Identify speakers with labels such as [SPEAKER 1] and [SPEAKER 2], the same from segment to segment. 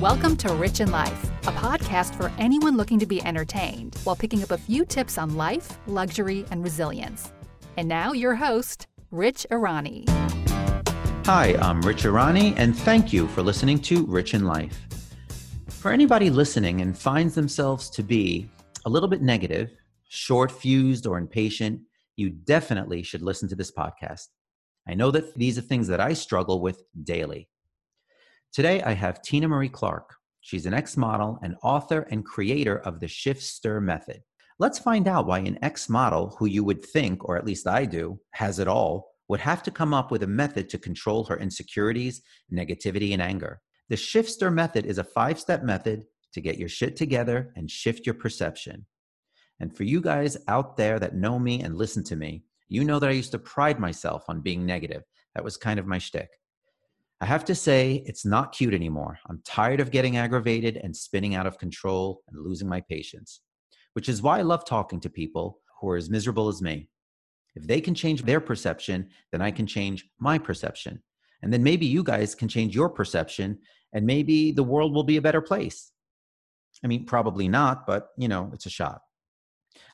[SPEAKER 1] Welcome to Rich in Life, a podcast for anyone looking to be entertained while picking up a few tips on life, luxury, and resilience. And now, your host, Rich Irani.
[SPEAKER 2] Hi, I'm Rich Irani, and thank you for listening to Rich in Life. For anybody listening and finds themselves to be a little bit negative, short fused, or impatient, you definitely should listen to this podcast. I know that these are things that I struggle with daily. Today, I have Tina Marie Clark. She's an ex model and author and creator of the Shift Stir Method. Let's find out why an ex model, who you would think, or at least I do, has it all, would have to come up with a method to control her insecurities, negativity, and anger. The Shift Stir Method is a five step method to get your shit together and shift your perception. And for you guys out there that know me and listen to me, you know that I used to pride myself on being negative. That was kind of my shtick. I have to say, it's not cute anymore. I'm tired of getting aggravated and spinning out of control and losing my patience, which is why I love talking to people who are as miserable as me. If they can change their perception, then I can change my perception. And then maybe you guys can change your perception, and maybe the world will be a better place. I mean, probably not, but you know, it's a shot.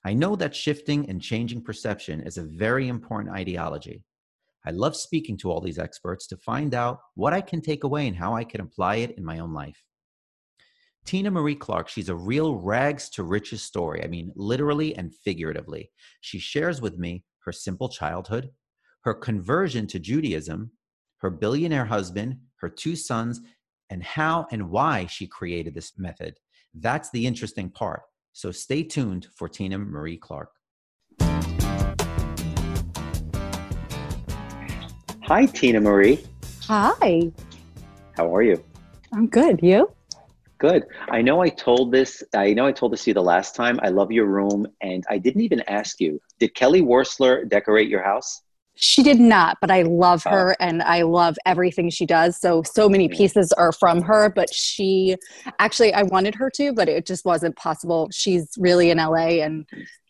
[SPEAKER 2] I know that shifting and changing perception is a very important ideology. I love speaking to all these experts to find out what I can take away and how I can apply it in my own life. Tina Marie Clark, she's a real rags to riches story. I mean, literally and figuratively. She shares with me her simple childhood, her conversion to Judaism, her billionaire husband, her two sons, and how and why she created this method. That's the interesting part. So stay tuned for Tina Marie Clark. Hi, Tina Marie.
[SPEAKER 3] Hi.
[SPEAKER 2] How are you?
[SPEAKER 3] I'm good. You?
[SPEAKER 2] Good. I know I told this, I know I told this to you the last time. I love your room and I didn't even ask you. Did Kelly Wearstler decorate your house?
[SPEAKER 3] She did not, but I love oh. her oh. and I love everything she does. So, so many pieces are from her, but she actually, I wanted her to, but it just wasn't possible. She's really in LA and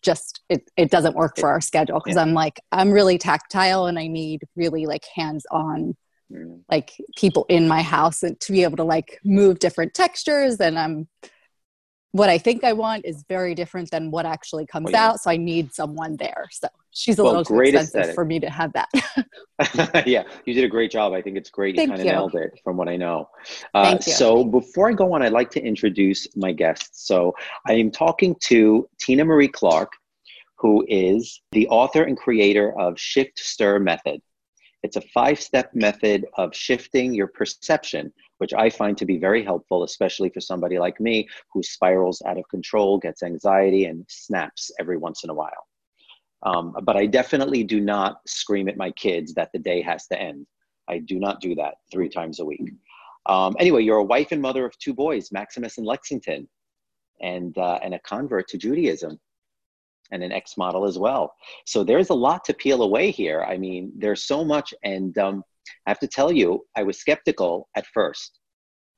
[SPEAKER 3] just it, it doesn't work for our schedule because yeah. i'm like i'm really tactile and i need really like hands on mm. like people in my house and to be able to like move different textures and i'm what i think i want is very different than what actually comes oh, yeah. out so i need someone there. So she's a well, little too expensive aesthetic. for me to have
[SPEAKER 2] that. Yeah you did a great job. I think it's great Thank you kind of nailed it from what i know. Uh, so before i go on i'd like to introduce my guests. So i am talking to tina marie clark who is the author and creator of Shift Stir Method. It's a five step method of shifting your perception, which I find to be very helpful, especially for somebody like me who spirals out of control, gets anxiety, and snaps every once in a while. Um, but I definitely do not scream at my kids that the day has to end. I do not do that three times a week. Um, anyway, you're a wife and mother of two boys, Maximus and Lexington, and, uh, and a convert to Judaism and an ex model as well. So there's a lot to peel away here. I mean, there's so much. And um, I have to tell you, I was skeptical at first.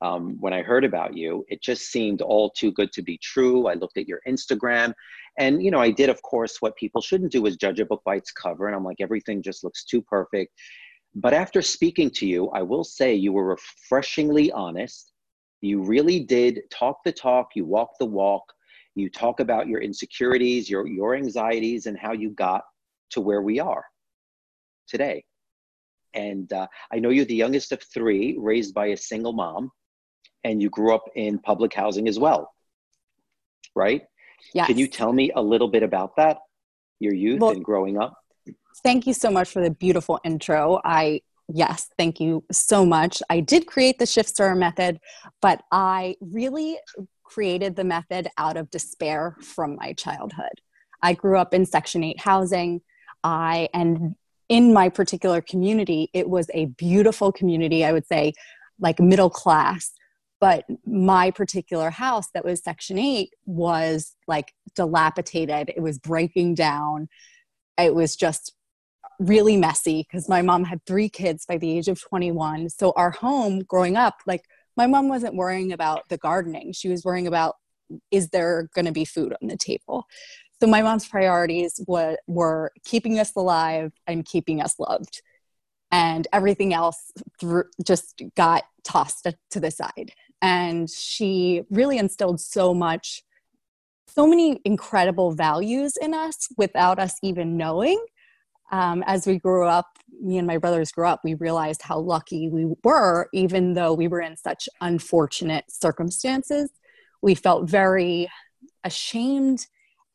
[SPEAKER 2] Um, when I heard about you, it just seemed all too good to be true. I looked at your Instagram and, you know, I did, of course, what people shouldn't do is judge a book by its cover. And I'm like, everything just looks too perfect. But after speaking to you, I will say you were refreshingly honest. You really did talk the talk, you walk the walk you talk about your insecurities, your, your anxieties, and how you got to where we are today. And uh, I know you're the youngest of three, raised by a single mom, and you grew up in public housing as well, right?
[SPEAKER 3] Yes.
[SPEAKER 2] Can you tell me a little bit about that, your youth well, and growing up?
[SPEAKER 3] Thank you so much for the beautiful intro. I yes, thank you so much. I did create the Shift Stir method, but I really created the method out of despair from my childhood. I grew up in Section 8 housing. I and in my particular community, it was a beautiful community, I would say like middle class. But my particular house that was Section 8 was like dilapidated. It was breaking down. It was just really messy because my mom had three kids by the age of 21. So our home growing up, like my mom wasn't worrying about the gardening. She was worrying about is there going to be food on the table? So my mom's priorities were, were keeping us alive and keeping us loved. And everything else just got tossed to the side. And she really instilled so much, so many incredible values in us without us even knowing. Um, as we grew up, me and my brothers grew up, we realized how lucky we were, even though we were in such unfortunate circumstances. We felt very ashamed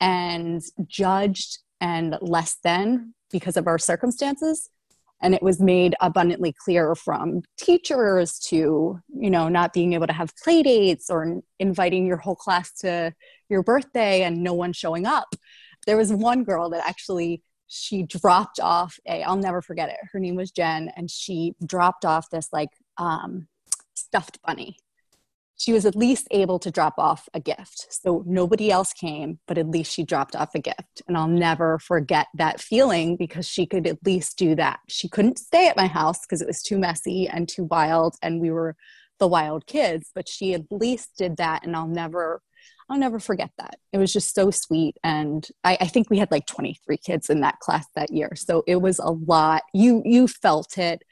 [SPEAKER 3] and judged and less than because of our circumstances. And it was made abundantly clear from teachers to you know not being able to have play dates or inviting your whole class to your birthday and no one showing up. There was one girl that actually she dropped off a i'll never forget it. Her name was jen and she dropped off this like um, stuffed bunny she was at least able to drop off a gift. So nobody else came, but at least she dropped off a gift. And I'll never forget that feeling because she could at least do that. She couldn't stay at my house because it was too messy and too wild, and we were the wild kids, but she at least did that. And I'll never, I'll never forget that. It was just so sweet. And I, I think we had like 23 kids in that class that year. So it was a lot. You you felt it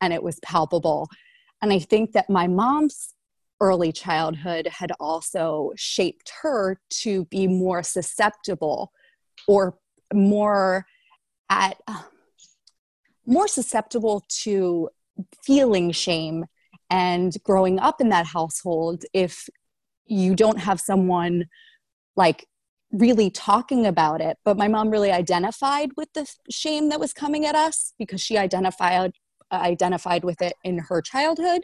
[SPEAKER 3] and it was palpable. And I think that my mom's early childhood had also shaped her to be more susceptible or more at um, more susceptible to feeling shame and growing up in that household if you don't have someone like really talking about it. But my mom really identified with the shame that was coming at us because she identified identified with it in her childhood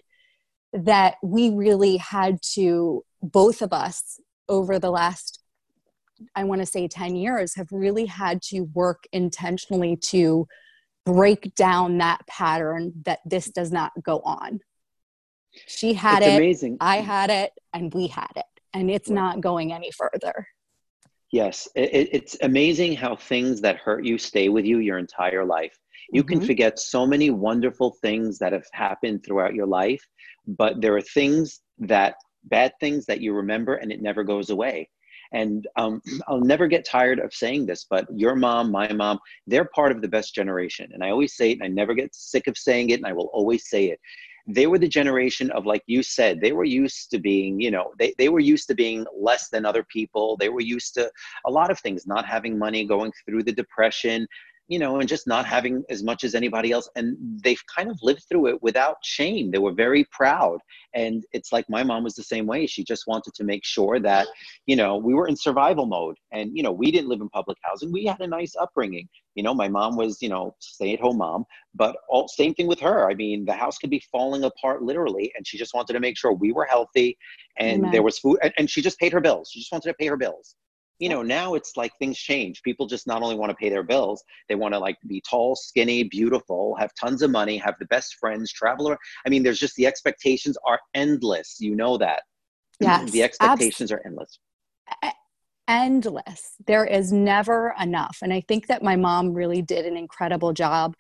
[SPEAKER 3] that we really had to, both of us, over the last, I want to say 10 years, have really had to work intentionally to break down that pattern that this does not go on. She had
[SPEAKER 2] it's
[SPEAKER 3] it,
[SPEAKER 2] amazing.
[SPEAKER 3] I had it, and we had it, and it's not going any further.
[SPEAKER 2] Yes, it, it's amazing how things that hurt you stay with you your entire life. You mm-hmm. can forget so many wonderful things that have happened throughout your life, but there are things that bad things that you remember and it never goes away. And um, I'll never get tired of saying this, but your mom, my mom, they're part of the best generation. And I always say it, and I never get sick of saying it, and I will always say it. They were the generation of, like you said, they were used to being, you know, they, they were used to being less than other people. They were used to a lot of things, not having money, going through the depression, you know, and just not having as much as anybody else. And they've kind of lived through it without shame. They were very proud. And it's like my mom was the same way. She just wanted to make sure that, you know, we were in survival mode. And, you know, we didn't live in public housing. We had a nice upbringing. You know, my mom was, you know, stay at home mom, but all same thing with her. I mean, the house could be falling apart literally. And she just wanted to make sure we were healthy and Amen. there was food. And, and she just paid her bills. She just wanted to pay her bills you know now it's like things change. People just not only want to pay their bills they want to like be tall skinny beautiful have tons of money have the best friends travel i mean there's just the expectations are endless. You know that.
[SPEAKER 3] Yes.
[SPEAKER 2] The expectations abs- are endless.
[SPEAKER 3] endless. There is never enough. And i think that my mom really did an incredible job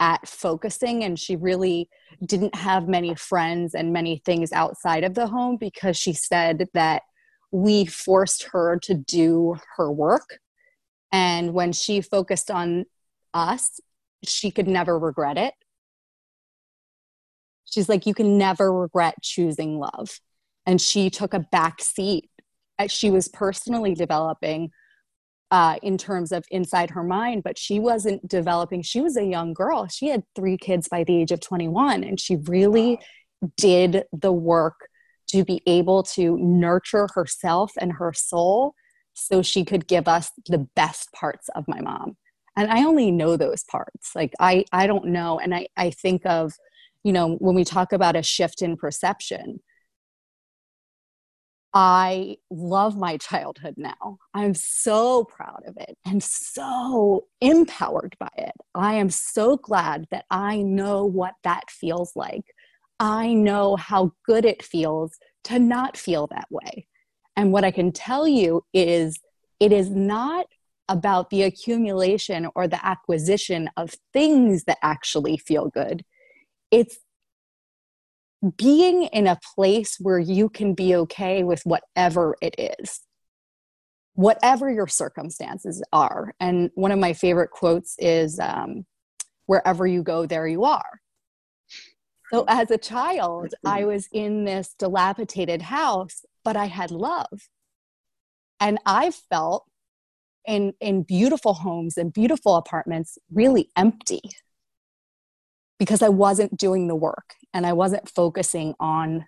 [SPEAKER 3] at focusing and she really didn't have many friends and many things outside of the home because she said that we forced her to do her work. And when she focused on us, she could never regret it. She's like, You can never regret choosing love. And she took a back seat as she was personally developing uh, in terms of inside her mind, but she wasn't developing. She was a young girl. She had three kids by the age of 21, and she really did the work to be able to nurture herself and her soul so she could give us the best parts of my mom and i only know those parts like i i don't know and i i think of you know when we talk about a shift in perception I love my childhood now. I'm so proud of it and so empowered by it. I am so glad that I know what that feels like. I know how good it feels to not feel that way. And what I can tell you is it is not about the accumulation or the acquisition of things that actually feel good. It's being in a place where you can be okay with whatever it is, whatever your circumstances are. And one of my favorite quotes is um, wherever you go, there you are. So as a child, I mm. was in this dilapidated house, but I had love. And I felt in in beautiful homes and beautiful apartments really empty because I wasn't doing the work and I wasn't focusing on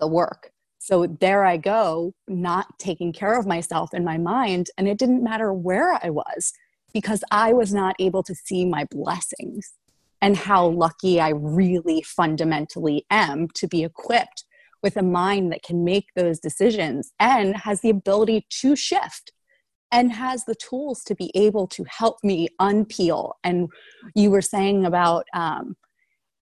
[SPEAKER 3] the work. So there I go, not taking care of myself in my mind. And it didn't matter where I was because I was not able to see my blessings and how lucky I really fundamentally am to be equipped with a mind that can make those decisions and has the ability to shift and has the tools to be able to help me unpeel. And you were saying about, um,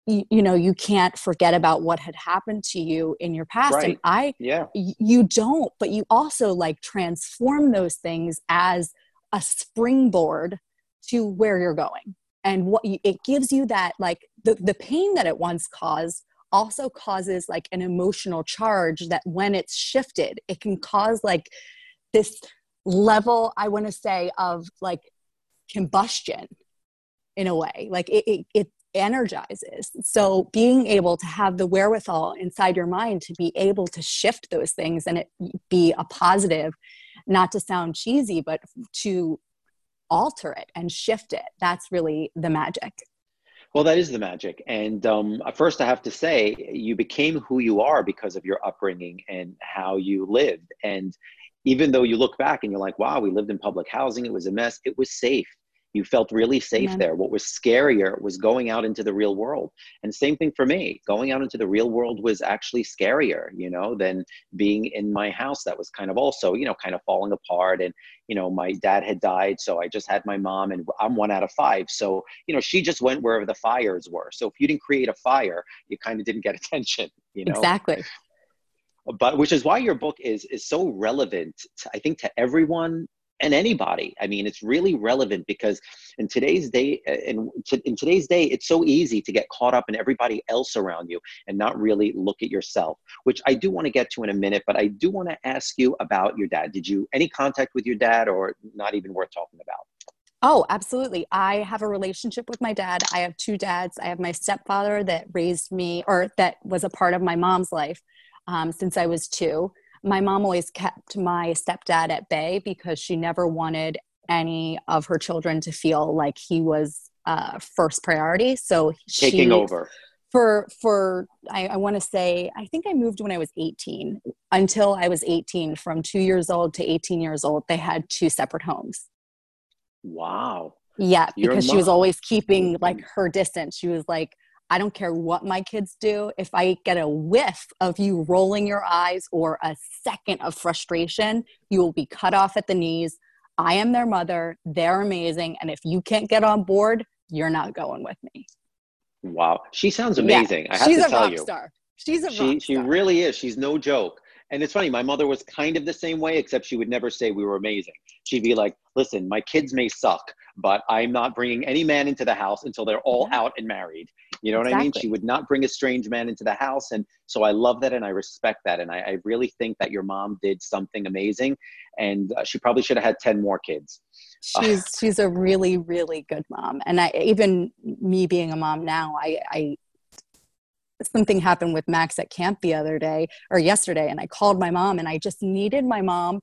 [SPEAKER 3] you, you, know, you can't forget about what had happened to you in your past.
[SPEAKER 2] Right.
[SPEAKER 3] And I,
[SPEAKER 2] yeah,
[SPEAKER 3] you don't, but you also like transform those things as a springboard to where you're going. And what you, it gives you that, like the, the pain that it once caused also causes like an emotional charge that when it's shifted, it can cause like this level i want to say of like combustion in a way. Like it, it, it energizes. So being able to have the wherewithal inside your mind to be able to shift those things and it be a positive not to sound cheesy but to alter it and shift it that's really the magic
[SPEAKER 2] well, that is the magic. And um, first, I have to say, you became who you are because of your upbringing and how you lived. And even though you look back and you're like, wow, we lived in public housing, it was a mess, it was safe. You felt really safe there. What was scarier was going out into the real world. And same thing for me. Going out into the real world was actually scarier, you know, than being in my house that was kind of also, you know, kind of falling apart. And, you know, my dad had died. So I just had my mom and I'm one out of five. So, you know, she just went wherever the fires were. So if you didn't create a fire, you kind of didn't get attention, you know?
[SPEAKER 3] Exactly
[SPEAKER 2] but which is why your book is is so relevant to, i think to everyone and anybody i mean it's really relevant because in today's day uh, in, in today's day it's so easy to get caught up in everybody else around you and not really look at yourself which i do want to get to in a minute but i do want to ask you about your dad did you any contact with your dad or not even worth talking about
[SPEAKER 3] Oh, absolutely. I have a relationship with my dad. I have two dads. I have my stepfather that raised me or that was a part of my mom's life um, since I was two. My mom always kept my stepdad at bay because she never wanted any of her children to feel like he was uh, first priority. So
[SPEAKER 2] taking
[SPEAKER 3] she,
[SPEAKER 2] over
[SPEAKER 3] for for I, I want to say I think I moved when I was 18. Until I was 18, from two years old to 18 years old, they had two separate homes.
[SPEAKER 2] Wow.
[SPEAKER 3] Yeah, because she was always keeping like her distance. She was like, I don't care what my kids do. If I get a whiff of you rolling your eyes or a second of frustration, you will be cut off at the knees. I am their mother. They're amazing. And if you can't get on board, you're not going with me.
[SPEAKER 2] Wow. She sounds amazing.
[SPEAKER 3] Yeah,
[SPEAKER 2] I have
[SPEAKER 3] she's
[SPEAKER 2] to
[SPEAKER 3] a
[SPEAKER 2] tell
[SPEAKER 3] rock
[SPEAKER 2] you.
[SPEAKER 3] Star. She's a
[SPEAKER 2] she,
[SPEAKER 3] rock
[SPEAKER 2] She
[SPEAKER 3] star.
[SPEAKER 2] really is. She's no joke. And it's funny, my mother was kind of the same way, except she would never say we were amazing. She'd be like, listen, my kids may suck, but I'm not bringing any man into the house until they're all yeah. out and married. You know what. I mean? She would not bring a strange man into the house. And so I love that and I respect that. And I, I really think that your mom did something amazing. And uh, she probably should have had 10 more kids.
[SPEAKER 3] She's, she's a really, really good mom. And I, even me being a mom now, I, I something happened with Max at camp the other day or yesterday, and I called my mom, and I just needed my mom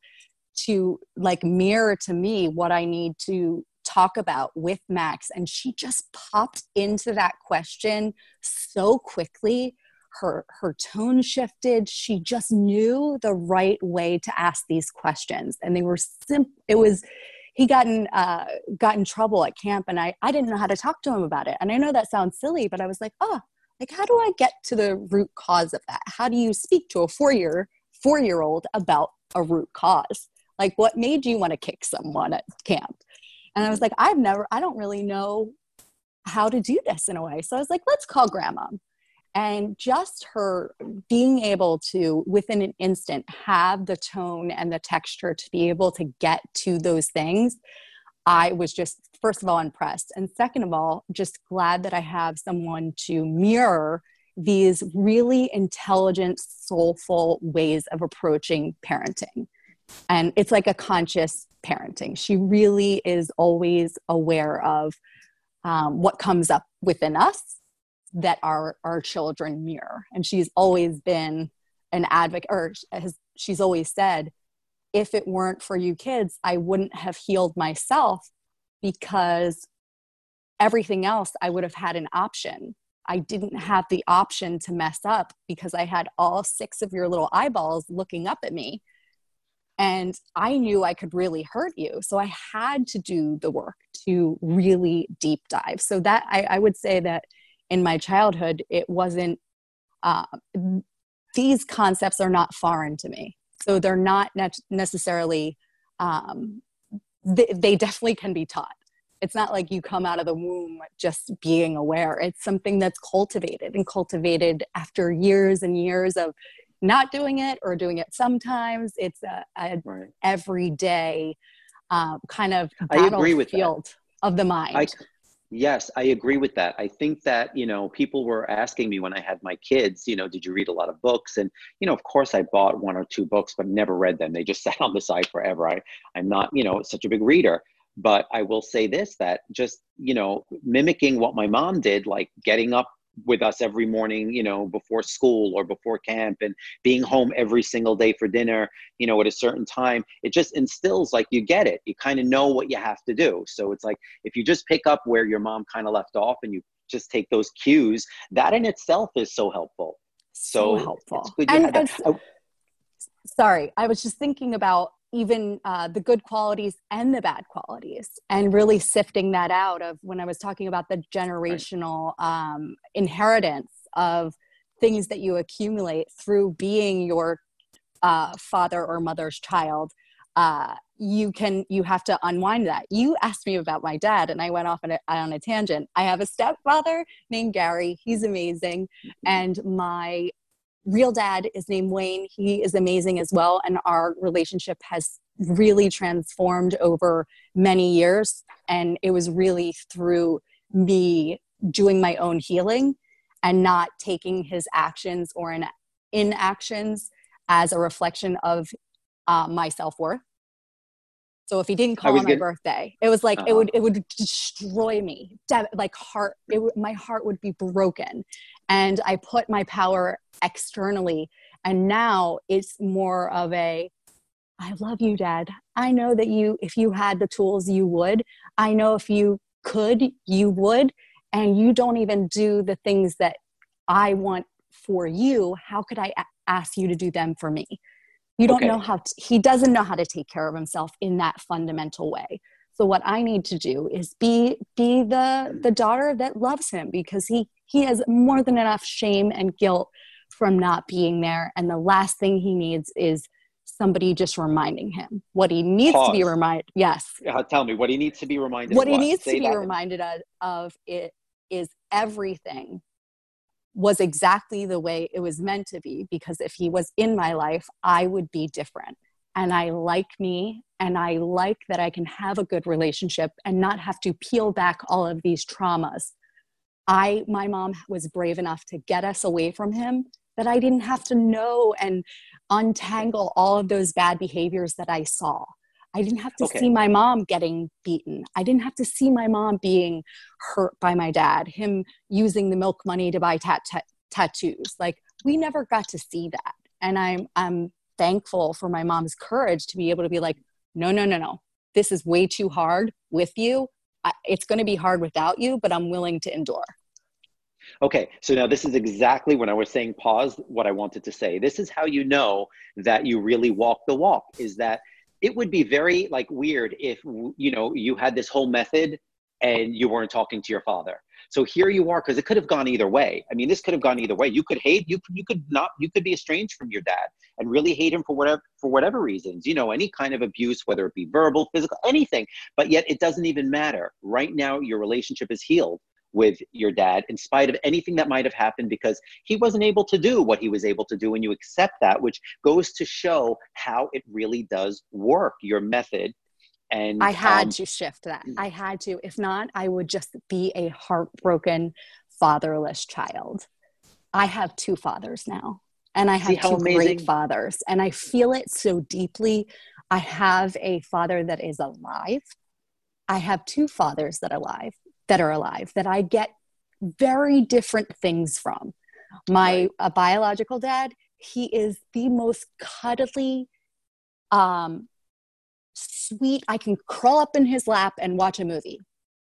[SPEAKER 3] to like mirror to me what I need to talk about with Max. And she just popped into that question so quickly. Her, her tone shifted. She just knew the right way to ask these questions. And they were simple. It was, he got in, uh, got in trouble at camp and I, I didn't know how to talk to him about it. And I know that sounds silly, but I was like, oh, like how do i get to the root cause of that how do you speak to a four year four year old about a root cause like what made you want to kick someone at camp and i was like i've never i don't really know how to do this in a way. So i was like let's call grandma. And just her being able to within an instant have the tone and the texture to be able to get to those things i was just first of all impressed. And second of all just glad that i have someone to mirror these really intelligent soulful ways of approaching parenting. And it's like a conscious parenting. She really is always aware of um, what comes up within us that our our children mirror. And she's always been an advocate or has, she's always said if it weren't for you kids i wouldn't have healed myself because everything else i would have had an option. I didn't have the option to mess up because i had all six of your little eyeballs looking up at me and i knew i could really hurt you so i had to do the work to really deep dive. So that i, I would say that in my childhood it wasn't uh, these concepts are not foreign to me. So they're not ne- necessarily um, they, they definitely can be taught. It's not like you come out of the womb just being aware. It's something that's cultivated and cultivated after years and years of not doing it or doing it sometimes it's a, a right. everyday uh, kind of battlefield of the mind
[SPEAKER 2] I, Yes, I agree with that. I think that, you know, people were asking me when I had my kids, you know, did you read a lot of books? And, you know, of course I bought one or two books, but never read them. They just sat on the side forever. I, I'm not, you know, such a big reader. But I will say this that just, you know, mimicking what my mom did, like getting up with us every morning, you know, before school or before camp and being home every single day for dinner, you know, at a certain time, it just instills like you get it. You kind of know what you have to do. So it's like if you just pick up where your mom kind of left off and you just take those cues, that in itself is so helpful.
[SPEAKER 3] So, so helpful. And, and, oh. sorry, I was just thinking about even uh, the good qualities and the bad qualities and really sifting that out of when i was talking about the generational right. um, inheritance of things that you accumulate through being your uh, father or mother's child uh, you can you have to unwind that you asked me about my dad and i went off on a, on a tangent i have a stepfather named gary he's amazing mm-hmm. and my real dad is named Wayne. He is amazing as well. And our relationship has really transformed over many years. And it was really through me doing my own healing and not taking his actions or in, inactions as a reflection of uh, my self worth. So if he didn't call on my birthday, it was like uh-huh. it would it would destroy me. Like heart, it w- my heart would be broken and I put my power externally. And now it's more of a, I love you, dad. I know that you, if you had the tools, you would. I know if you could, you would. And you don't even do the things that I want for you. How could I ask you to do them for me? You don't okay. know how, to, he doesn't know how to take care of himself in that fundamental way. So what I need to do is be be the the daughter that loves him because he he has more than enough shame and guilt from not being there and the last thing he needs is somebody just reminding him what he needs Pause. to be reminded yes
[SPEAKER 2] uh, tell me what he needs to be reminded
[SPEAKER 3] what he needs Say to be reminded of, of it is everything was exactly the way it was meant to be because if he was in my life i would be different and I like me and I like that I can have a good relationship and not have to peel back all of these traumas. I my mom was brave enough to get us away from him that I didn't have to know and untangle all of those bad behaviors that I saw. I didn't have to okay. see my mom getting beaten. I didn't have to see my mom being hurt by my dad, him using the milk money to buy tat- tat- tattoos. Like we never got to see that. And I'm I'm thankful for my mom's courage to be able to be like, no, no, no, no. This is way too hard with you. It's going to be hard without you, but I'm willing to endure.
[SPEAKER 2] Okay, so now this is exactly when I was saying pause, what I wanted to say. This is how you know that you really walk the walk is that it would be very like weird if you know you had this whole method and you weren't talking to your father so here you are, because it could have gone either way. I mean, this could have gone either way. You could hate, you you could not, you could be estranged from your dad and really hate him for whatever for whatever reasons. You know, any kind of abuse, whether it be verbal, physical, anything. But yet, it doesn't even matter. Right now, your relationship is healed with your dad in spite of anything that might have happened because he wasn't able to do what he was able to do and you accept that which goes to show how it really does work your method and
[SPEAKER 3] I had um, to shift that. I had to. If not, I would just be a heartbroken, fatherless child. I have two fathers now, and I have two amazing. great fathers, and I feel it so deeply. I have a father that is alive. I have two fathers that are alive that are alive that I get
[SPEAKER 4] very different things from. My biological dad, he is the most cuddly, um, sweet. I can crawl up in his lap and watch a movie.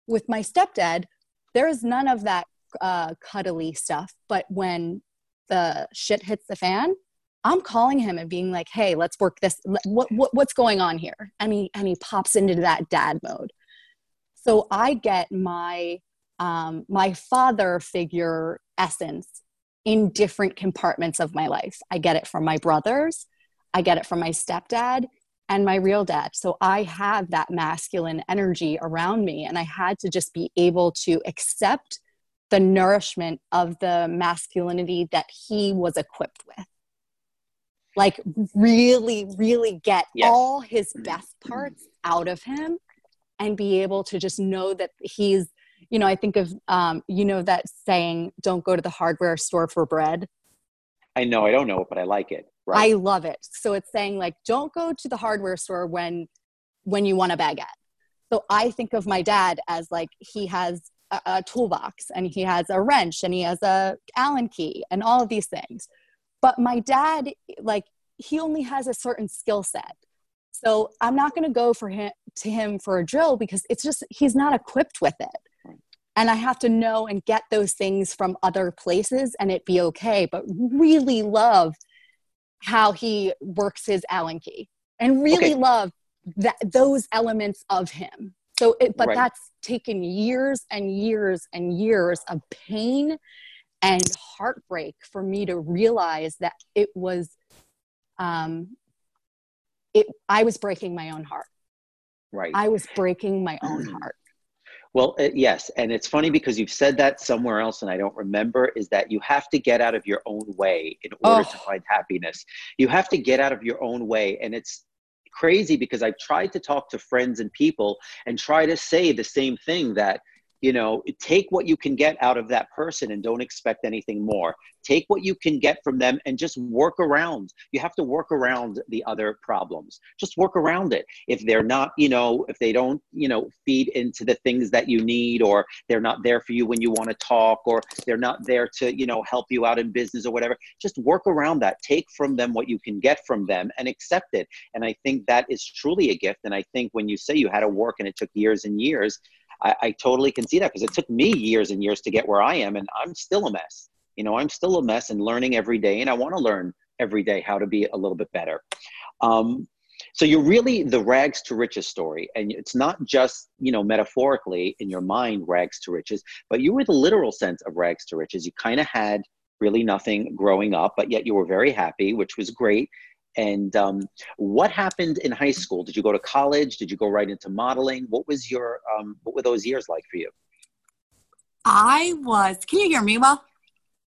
[SPEAKER 4] With my stepdad, there is none of that uh, cuddly stuff. But when the shit hits the fan, I'm calling him and being like, "Hey, let's work this. What, what what's going on here?" And he and he pops into that dad mode. So I get my um, my father figure essence in different compartments of my life. I get it from my brothers, I get it from my stepdad, and my real dad. So I have that masculine energy around me, and I had to just be able to accept the nourishment of the masculinity that he was equipped with like really really get yes. all his best parts out of him and be able to just know that he's you know i think of um, you know that saying don't go to the hardware store for bread
[SPEAKER 2] i know i don't know it but i like it
[SPEAKER 4] right? i love it. So it's saying like don't go to the hardware store when when you want a baguette so i think of my dad as like he has a, a toolbox and he has a wrench and he has a allen key and all of these things. But my dad like he only has a certain skill set. So i'm not going to go for him to him for a drill because it's just he's not equipped with it and i have to know and get those things from other places and it be okay but really love how he works his allen key and really okay. love that those elements of him so it, but right. that's taken years and years and years of pain and heartbreak for me to realize that it was um it i was breaking my own heart
[SPEAKER 2] right
[SPEAKER 4] i was breaking my own heart
[SPEAKER 2] well uh, yes and it's funny because you've said that somewhere else and i don't remember is that you have to get out of your own way in order oh. to find happiness you have to get out of your own way and it's crazy because I've tried to talk to friends and people and try to say the same thing that you know take what you can get out of that person and don't expect anything more. Take what you can get from them and just work around. You have to work around the other problems. Just work around it. If they're not you know if they don't you know feed into the things that you need or they're not there for you when you want to talk or they're not there to you know help you out in business or whatever just work around that. Take from them what you can get from them and accept it. And i think that is truly a gift. And i think when you say you had to work and it took years and years I, I totally can see that because it took me years and years to get where I am, and I'm still a mess. You know, I'm still a mess and learning every day, and I want to learn every day how to be a little bit better. Um, so you're really the rags to riches story, and it's not just you know metaphorically in your mind rags to riches, but you were the literal sense of rags to riches. You kind of had really nothing growing up, but yet you were very happy, which was great. And um, what happened in high school? Did you go to college? Did you go right into modeling? What was your um, what were those years like for you?
[SPEAKER 3] I was. Can you hear me well?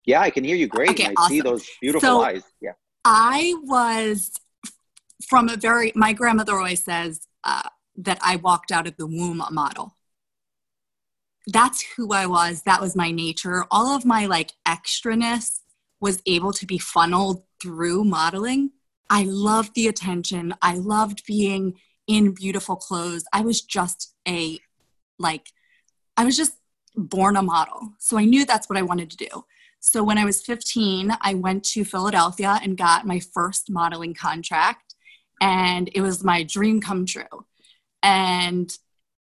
[SPEAKER 2] Yeah, I can hear you great. Okay, I awesome. see those beautiful so eyes. Yeah.
[SPEAKER 3] I was from a very. My grandmother always says uh, that I walked out of the womb a model. That's who I was. That was my nature. All of my like extraness was able to be funneled through modeling I loved the attention. I loved being in beautiful clothes. I was just a, like, I was just born a model. So I knew that's what I wanted to do. So when I was 15, I went to Philadelphia and got my first modeling contract. And it was my dream come true. And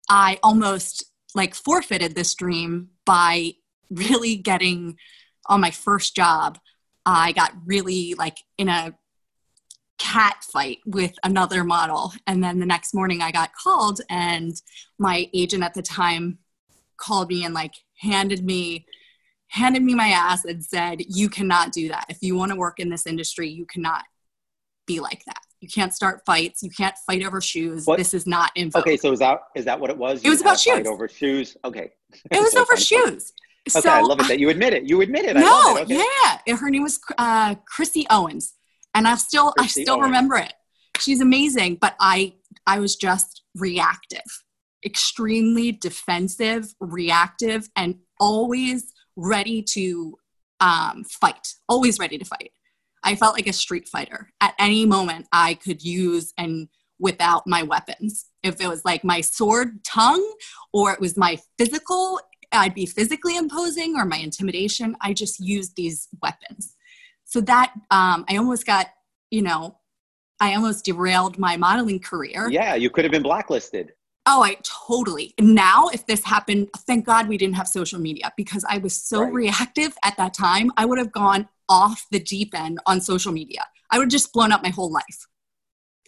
[SPEAKER 3] I almost like forfeited this dream by really getting on my first job. I got really like in a cat fight with another model. And then the next morning I got called, and my agent at the time called me and like handed me handed me my ass and said you cannot do that. If you want to work in this industry you cannot be like that. You can't start fights. You can't fight over shoes. What? this is not
[SPEAKER 2] okay so is that is that what it was?
[SPEAKER 3] It was about shoes.
[SPEAKER 2] over shoes? Okay.
[SPEAKER 3] It was over shoes.
[SPEAKER 2] Okay so, i love it that you admit it. You admit it.
[SPEAKER 3] No
[SPEAKER 2] it.
[SPEAKER 3] Okay. yeah. Her name was uh, chrissy owens and i still i still remember it she's amazing but i i was just reactive extremely defensive reactive and always ready to um, fight always ready to fight i felt like a street fighter at any moment i could use and without my weapons if it was like my sword tongue or it was my physical I'd be physically imposing or my intimidation. I just used these weapons. So that um, I almost got, you know, I almost derailed my modeling career.
[SPEAKER 2] Yeah, you could have been blacklisted.
[SPEAKER 3] Oh, I totally. Now, if this happened, thank God we didn't have social media because I was so right. reactive at that time. I would have gone off the deep end on social media. I would have just blown up my whole life.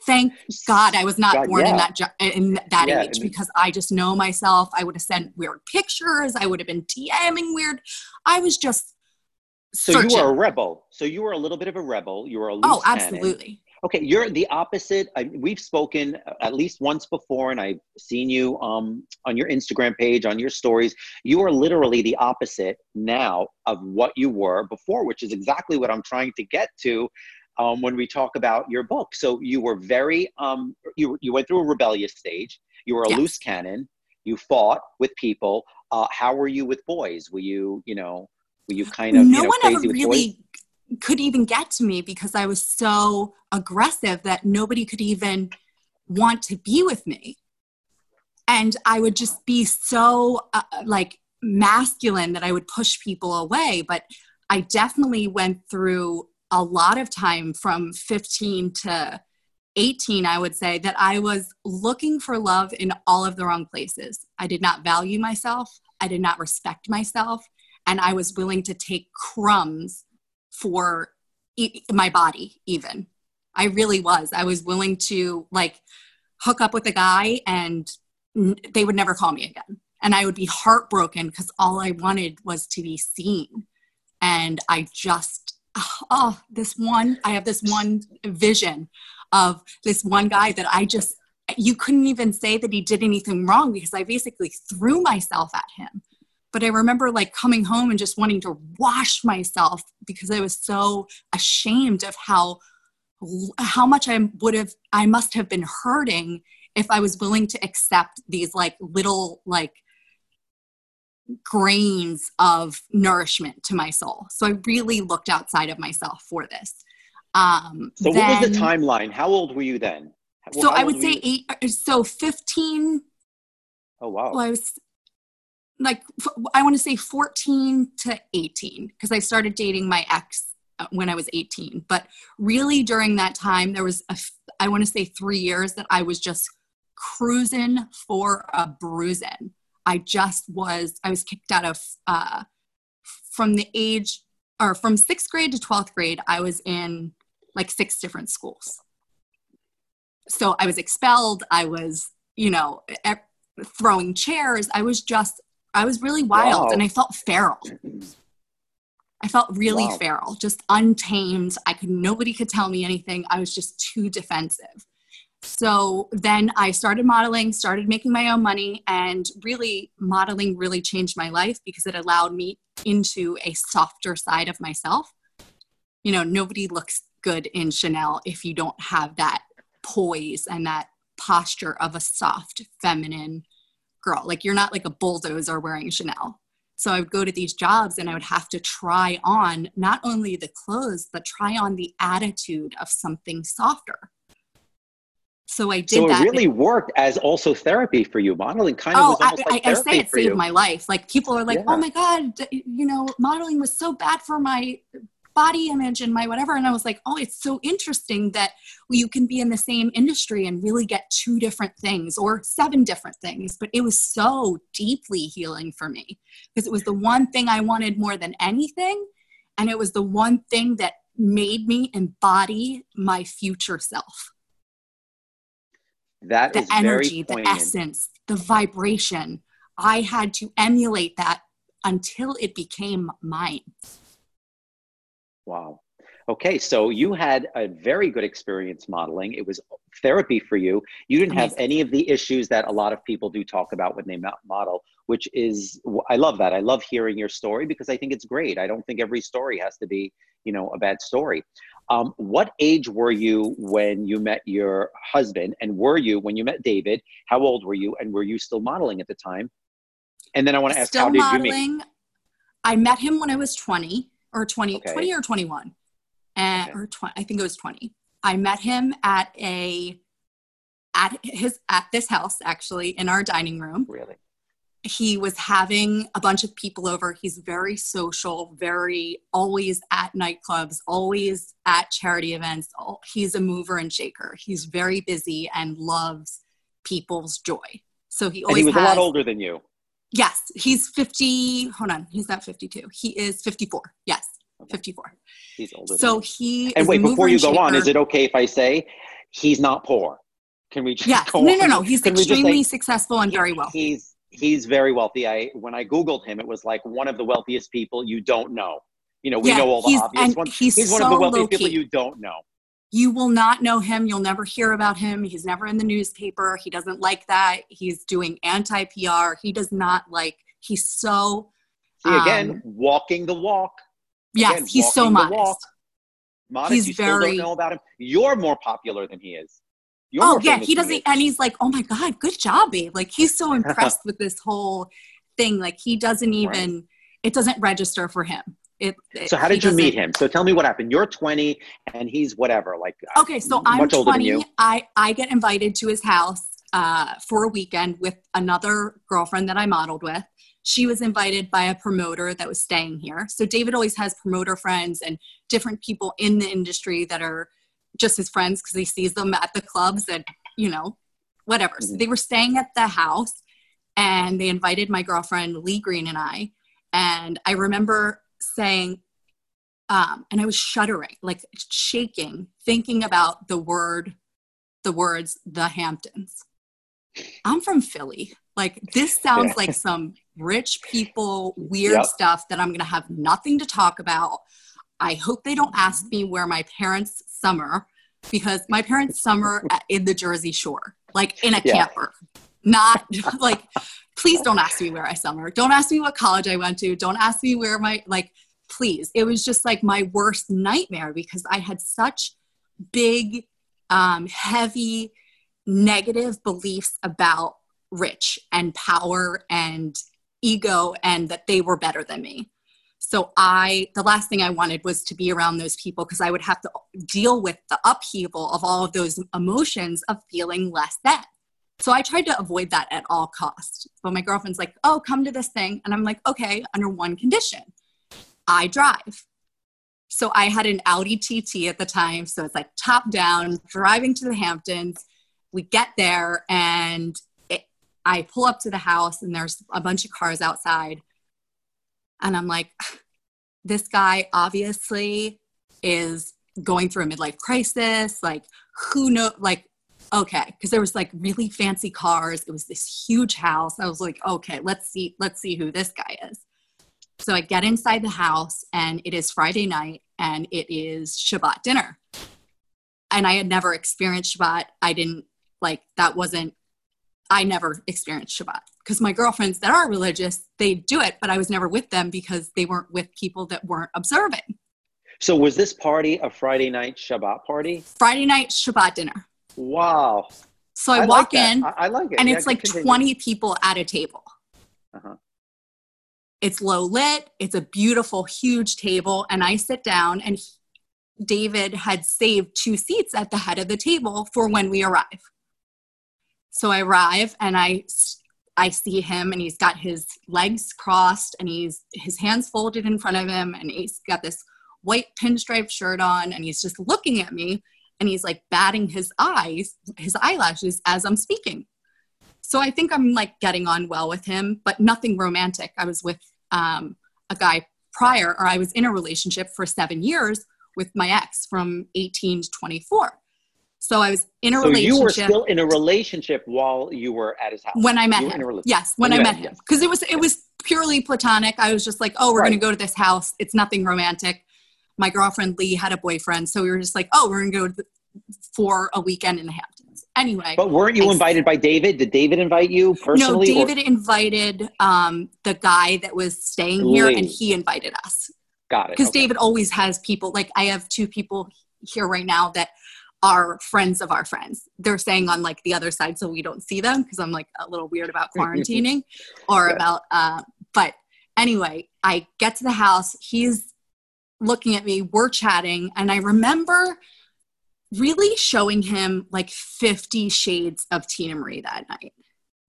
[SPEAKER 3] Thank God I was not God, born yeah. in that in that yeah, age because I just know myself. I would have sent weird pictures. I would have been DMing weird. I was just.
[SPEAKER 2] So searching. you were a rebel. So you were a little bit of a rebel. You were a loose
[SPEAKER 3] oh, absolutely.
[SPEAKER 2] Okay, you're the opposite. I, we've spoken at least once before, and I've seen you um, on your Instagram page, on your stories. You are literally the opposite now of what you were before, which is exactly what I'm trying to get to um, when we talk about your book. So you were very, um, you, you went through a rebellious stage. You were a yes. loose cannon. You fought with people. Uh, how were you with boys? Were you, you know, were you kind of
[SPEAKER 3] no
[SPEAKER 2] you know,
[SPEAKER 3] one ever really could even get to me because I was so aggressive that nobody could even want to be with me. And I would just be so uh, like masculine that I would push people away. But I definitely went through a lot of time from 15 to 18, I would say, that I was looking for love in all of the wrong places. I did not value myself, I did not respect myself, and I was willing to take crumbs for e- my body even. I really was. I was willing to like hook up with a guy and n- they would never call me again. And i would be heartbroken because all i wanted was to be seen. And i just ah, oh this one i have this one vision of this one guy that i just you couldn't even say that he did anything wrong because i basically threw myself at him but I remember like coming home and just wanting to wash myself because I was so ashamed of how how much I would have I must have been hurting if I was willing to accept these like little like grains of nourishment to my soul. So I really looked outside of myself for this. Um,
[SPEAKER 2] so then, what was the timeline? How old were you then?
[SPEAKER 3] so I would say eight. So fifteen.
[SPEAKER 2] Oh wow!
[SPEAKER 3] Well, I was like I want to say 14 to 18 because I started dating my ex uh, when I was 18. But really during that time, there was a, I want to say three years that I was just cruising for a bruising. I just was, I was kicked out of, uh, from the age, or from sixth grade to 12th grade, I was in like six different schools. So I was expelled. I was, you know, throwing chairs. I was just I was really wild wow. and I felt feral. I felt really wow. feral, just untamed. I could nobody could tell me anything. I was just too defensive. So then I started modeling, started making my own money, and really modeling really changed my life because it allowed me into a softer side of myself. You know, nobody looks good in Chanel if you don't have that poise and that posture of a soft, feminine, girl. Like you're not like a bulldozer wearing Chanel. So I would go to these jobs and I would have to try on not only the clothes, but try on the attitude of something softer. So I did so
[SPEAKER 2] it really worked as also therapy for you. Modeling kind of oh, was almost I, like I, I say
[SPEAKER 3] it saved you. my life. Like people are like, oh yeah. "Oh my god, you know, modeling was so bad for my body image and my whatever. And i was like oh it's so interesting that you can be in the same industry and really get two different things or seven different things. But it was so deeply healing for me because it was the one thing i wanted more than anything. And it was the one thing that made me embody my future self.
[SPEAKER 2] That
[SPEAKER 3] the energy the essence the vibration. I had to emulate that until it became mine
[SPEAKER 2] Wow. Okay, so you had a very good experience modeling. It was therapy for you. You didn't have any of the issues that a lot of people do talk about when they model, which is I love that. I love hearing your story because I think it's great. I don't think every story has to be, you know, a bad story. Um, what age were you when you met your husband, and were you when you met David? How old were you, and were you still modeling at the time? And then I want to ask,
[SPEAKER 3] still
[SPEAKER 2] how did
[SPEAKER 3] modeling.
[SPEAKER 2] you meet?
[SPEAKER 3] I met him when I was twenty or 20, okay. 20 or 21. And, okay. or 20, I think it was 20. I met him at a, at his, at this house actually in our dining room.
[SPEAKER 2] Really?
[SPEAKER 3] he was having a bunch of people over. He's very social, very always at nightclubs, always at charity events. He's a mover and shaker. He's very busy and loves people's joy. So he always
[SPEAKER 5] and he was
[SPEAKER 3] has,
[SPEAKER 5] a lot older than you.
[SPEAKER 3] Yes, he's 50. Hold on, he's not 52. He is 54. Yes, 54.
[SPEAKER 5] He's older.
[SPEAKER 3] So he.
[SPEAKER 5] And wait, before you go
[SPEAKER 3] shaker.
[SPEAKER 5] on, is it okay if I say he's not poor? Can we just
[SPEAKER 3] yes.
[SPEAKER 5] go
[SPEAKER 3] no,
[SPEAKER 5] on?
[SPEAKER 3] no, no. He's
[SPEAKER 5] Can
[SPEAKER 3] extremely
[SPEAKER 5] say
[SPEAKER 3] successful and very wealthy.
[SPEAKER 5] He's he's very wealthy. I when I googled him, it was like one of the wealthiest people you don't know. You know, we
[SPEAKER 3] Yeah,
[SPEAKER 5] know all the
[SPEAKER 3] he's-
[SPEAKER 5] obvious ones.
[SPEAKER 3] he's
[SPEAKER 5] one of the wealthiest people you don't know.
[SPEAKER 3] You will not know him. You'll never hear about him. He's never in the newspaper. He doesn't like that. He's doing anti PR. He does not like, he's so,
[SPEAKER 5] See again,
[SPEAKER 3] Um,
[SPEAKER 5] walking the walk.
[SPEAKER 3] yes,
[SPEAKER 5] Again,
[SPEAKER 3] he's so modest.
[SPEAKER 5] walk. Modest,
[SPEAKER 3] He's
[SPEAKER 5] you still
[SPEAKER 3] very-
[SPEAKER 5] don't know about him. You're more popular than he is. You're
[SPEAKER 3] Oh, yeah. He doesn't,
[SPEAKER 5] is.
[SPEAKER 3] and he's like, oh my God, good job, babe. Like, he's so impressed with this whole thing. Like, he doesn't even, it doesn't register for him. It, it-
[SPEAKER 5] So how did you meet him? So tell me what happened. You're 20 and he's whatever, like uh,
[SPEAKER 3] Okay, so I'm
[SPEAKER 5] much older than
[SPEAKER 3] 20.
[SPEAKER 5] you.
[SPEAKER 3] I, I get invited to his house uh, for a weekend with another girlfriend that I modeled with. She was invited by a promoter that was staying here. So David always has promoter friends and different people in the industry that are just his friends because he sees them at the clubs and, you know, whatever. So
[SPEAKER 5] Mhm.
[SPEAKER 3] they were staying at the house and they invited my girlfriend Lee Green and I. And I remember saying, um, and I was shuddering, like shaking, thinking about the word, the words, the Hamptons. I'm from Philly. Like this sounds like some rich people, weird
[SPEAKER 5] Yep.
[SPEAKER 3] stuff that I'm going to have nothing to talk about. I hope they don't ask me where my parents summer because my parents summer in the Jersey Shore, like in a
[SPEAKER 5] Yeah.
[SPEAKER 3] camper. Not like, please don't ask me where I summer. Don't ask me what college I went to. Don't ask me where my, like, please. It was just like my worst nightmare because I had such big, um, heavy, negative beliefs about rich and power and ego and that they were better than me. So I the last thing I wanted was to be around those people because I would have to deal with the upheaval of all of those emotions of feeling less than. So I tried to avoid that at all costs. But my girlfriend's like, "Oh, come to this thing." And I'm like, "Okay, under one condition. I drive." So I had an Audi TT at the time, so it's like top down, driving to the Hamptons. We get there and it, I pull up to the house and there's a bunch of cars outside. And I'm like, this guy obviously is going through a midlife crisis. Like, who know? Like, okay, because there was like really fancy cars. It was this huge house. I was like, okay, let's see, let's see who this guy is. So I get inside the house, and it is Friday night, and it is Shabbat dinner. And I had never experienced Shabbat. I didn't like that. Wasn't I never experienced Shabbat because my girlfriends that are religious they do it, but I was never with them because they weren't with people that weren't observing.
[SPEAKER 5] So was this party a Friday night Shabbat party?
[SPEAKER 3] Friday night Shabbat dinner.
[SPEAKER 5] Wow.
[SPEAKER 3] So I,
[SPEAKER 5] like
[SPEAKER 3] walk
[SPEAKER 5] that.
[SPEAKER 3] in,
[SPEAKER 5] I, I like it.
[SPEAKER 3] and
[SPEAKER 5] Yeah,
[SPEAKER 3] it's like
[SPEAKER 5] continue.
[SPEAKER 3] 20 people at a table.
[SPEAKER 5] Uh-huh.
[SPEAKER 3] It's low lit. It's a beautiful, huge table. And I sit down, and he- David had saved two seats at the head of the table for when we arrive. So I arrive and I I see him, and he's got his legs crossed, and he's his hands folded in front of him, and he's got this white pinstripe shirt on, and he's just looking at me, and he's like batting his eyes, his eyelashes as I'm speaking. So I think I'm like getting on well with him, but nothing romantic. I was with um, a guy prior, or I was in a relationship for seven years with my ex from 18 to 24. So I was in a
[SPEAKER 5] So
[SPEAKER 3] relationship
[SPEAKER 5] you were still in a relationship while you were at his house.
[SPEAKER 3] when I met
[SPEAKER 5] You were in a
[SPEAKER 3] him. Yes, when
[SPEAKER 5] When
[SPEAKER 3] I met him, because it was it was purely platonic. I was just like, oh, we're
[SPEAKER 5] Right.
[SPEAKER 3] going to go to this house. It's nothing romantic. My girlfriend Lee had a boyfriend, so we were just like, oh, we're going to go for a weekend in the Hamptons. Anyway,
[SPEAKER 5] But weren't you
[SPEAKER 3] I-
[SPEAKER 5] invited by David? Did David invite you
[SPEAKER 3] no,
[SPEAKER 5] personally? or-
[SPEAKER 3] David invited um, the guy that was staying here, and he invited us
[SPEAKER 5] Got it.
[SPEAKER 3] because
[SPEAKER 5] okay.
[SPEAKER 3] David always has people. Like I have two people here right now that are friends of our friends. They're staying on like the other side, so we don't see them because I'm like a little weird about quarantining or
[SPEAKER 5] Yeah.
[SPEAKER 3] about. Uh, but anyway, I get to the house. He's looking at me. We're chatting, and I remember really showing him like 50 shades of Tina Marie that night.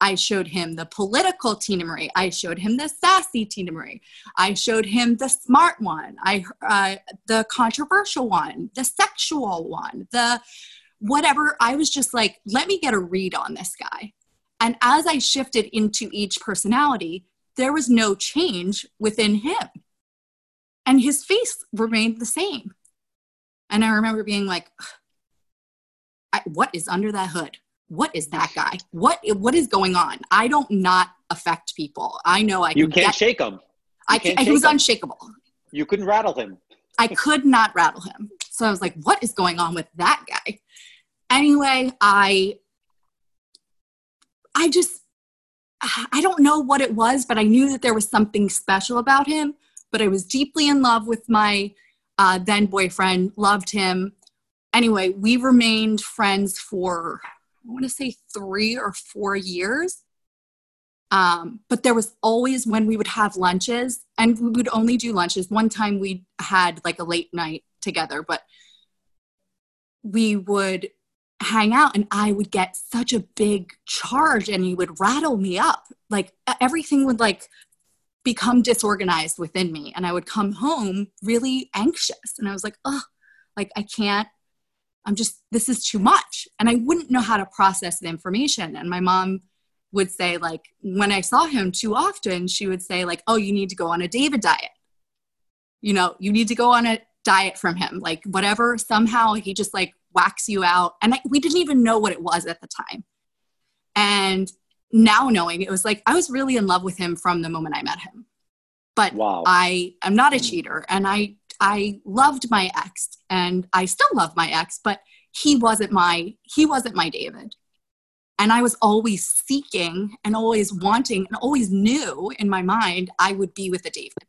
[SPEAKER 3] I showed him the political Tina Marie. I showed him the sassy Tina Marie. I showed him the smart one. I uh, the controversial one, the sexual one, the whatever. I was just like, let me get a read on this guy. And as I shifted into each personality, there was no change within him. And his face remained the same. And I remember being like, what is under that hood? What is that guy? What what is going on? I don't not affect people. I know I
[SPEAKER 5] You can't get, shake him. You
[SPEAKER 3] I can't he was unshakable.
[SPEAKER 5] You couldn't rattle him.
[SPEAKER 3] I could not rattle him. So I was like, what is going on with that guy? Anyway, I I just I don't know what it was, but I knew that there was something special about him. But I was deeply in love with my uh, then boyfriend, loved him. Anyway, we remained friends for, I want to say three or four years. Um, but there was always when we would have lunches, and we would only do lunches. One time we had like a late night together, but we would hang out and I would get such a big charge and he would rattle me up. Like everything would like become disorganized within me. And I would come home really anxious. And I was like, oh, like I can't, I'm just, this is too much. And I wouldn't know how to process the information. And my mom would say, like, when I saw him too often, she would say, like, oh, you need to go on a David diet. You know, you need to go on a diet from him. Like, whatever, somehow he just like whacks you out. And I, we didn't even know what it was at the time. And now knowing it was like I was really in love with him from the moment I met him. But wow. I am not a mm. cheater and I I loved my ex and I still love my ex, but he wasn't my he wasn't my David. And I was always seeking and always wanting and always knew in my mind I would be with a David.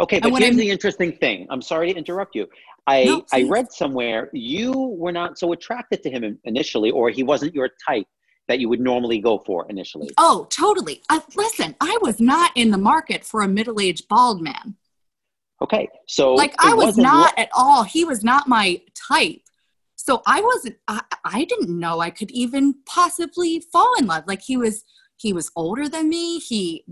[SPEAKER 5] Okay, but here's the interesting thing. I'm sorry to interrupt you. I no, I read somewhere you were not so attracted to him initially, or he wasn't your type that you would normally go for initially.
[SPEAKER 3] Oh, totally. Uh, listen, I was not in the market for a middle-aged bald man.
[SPEAKER 5] Okay, so
[SPEAKER 3] like I was not at all. He was not my type. So I wasn't. I, I didn't know I could even possibly fall in love. Like he was he was older than me he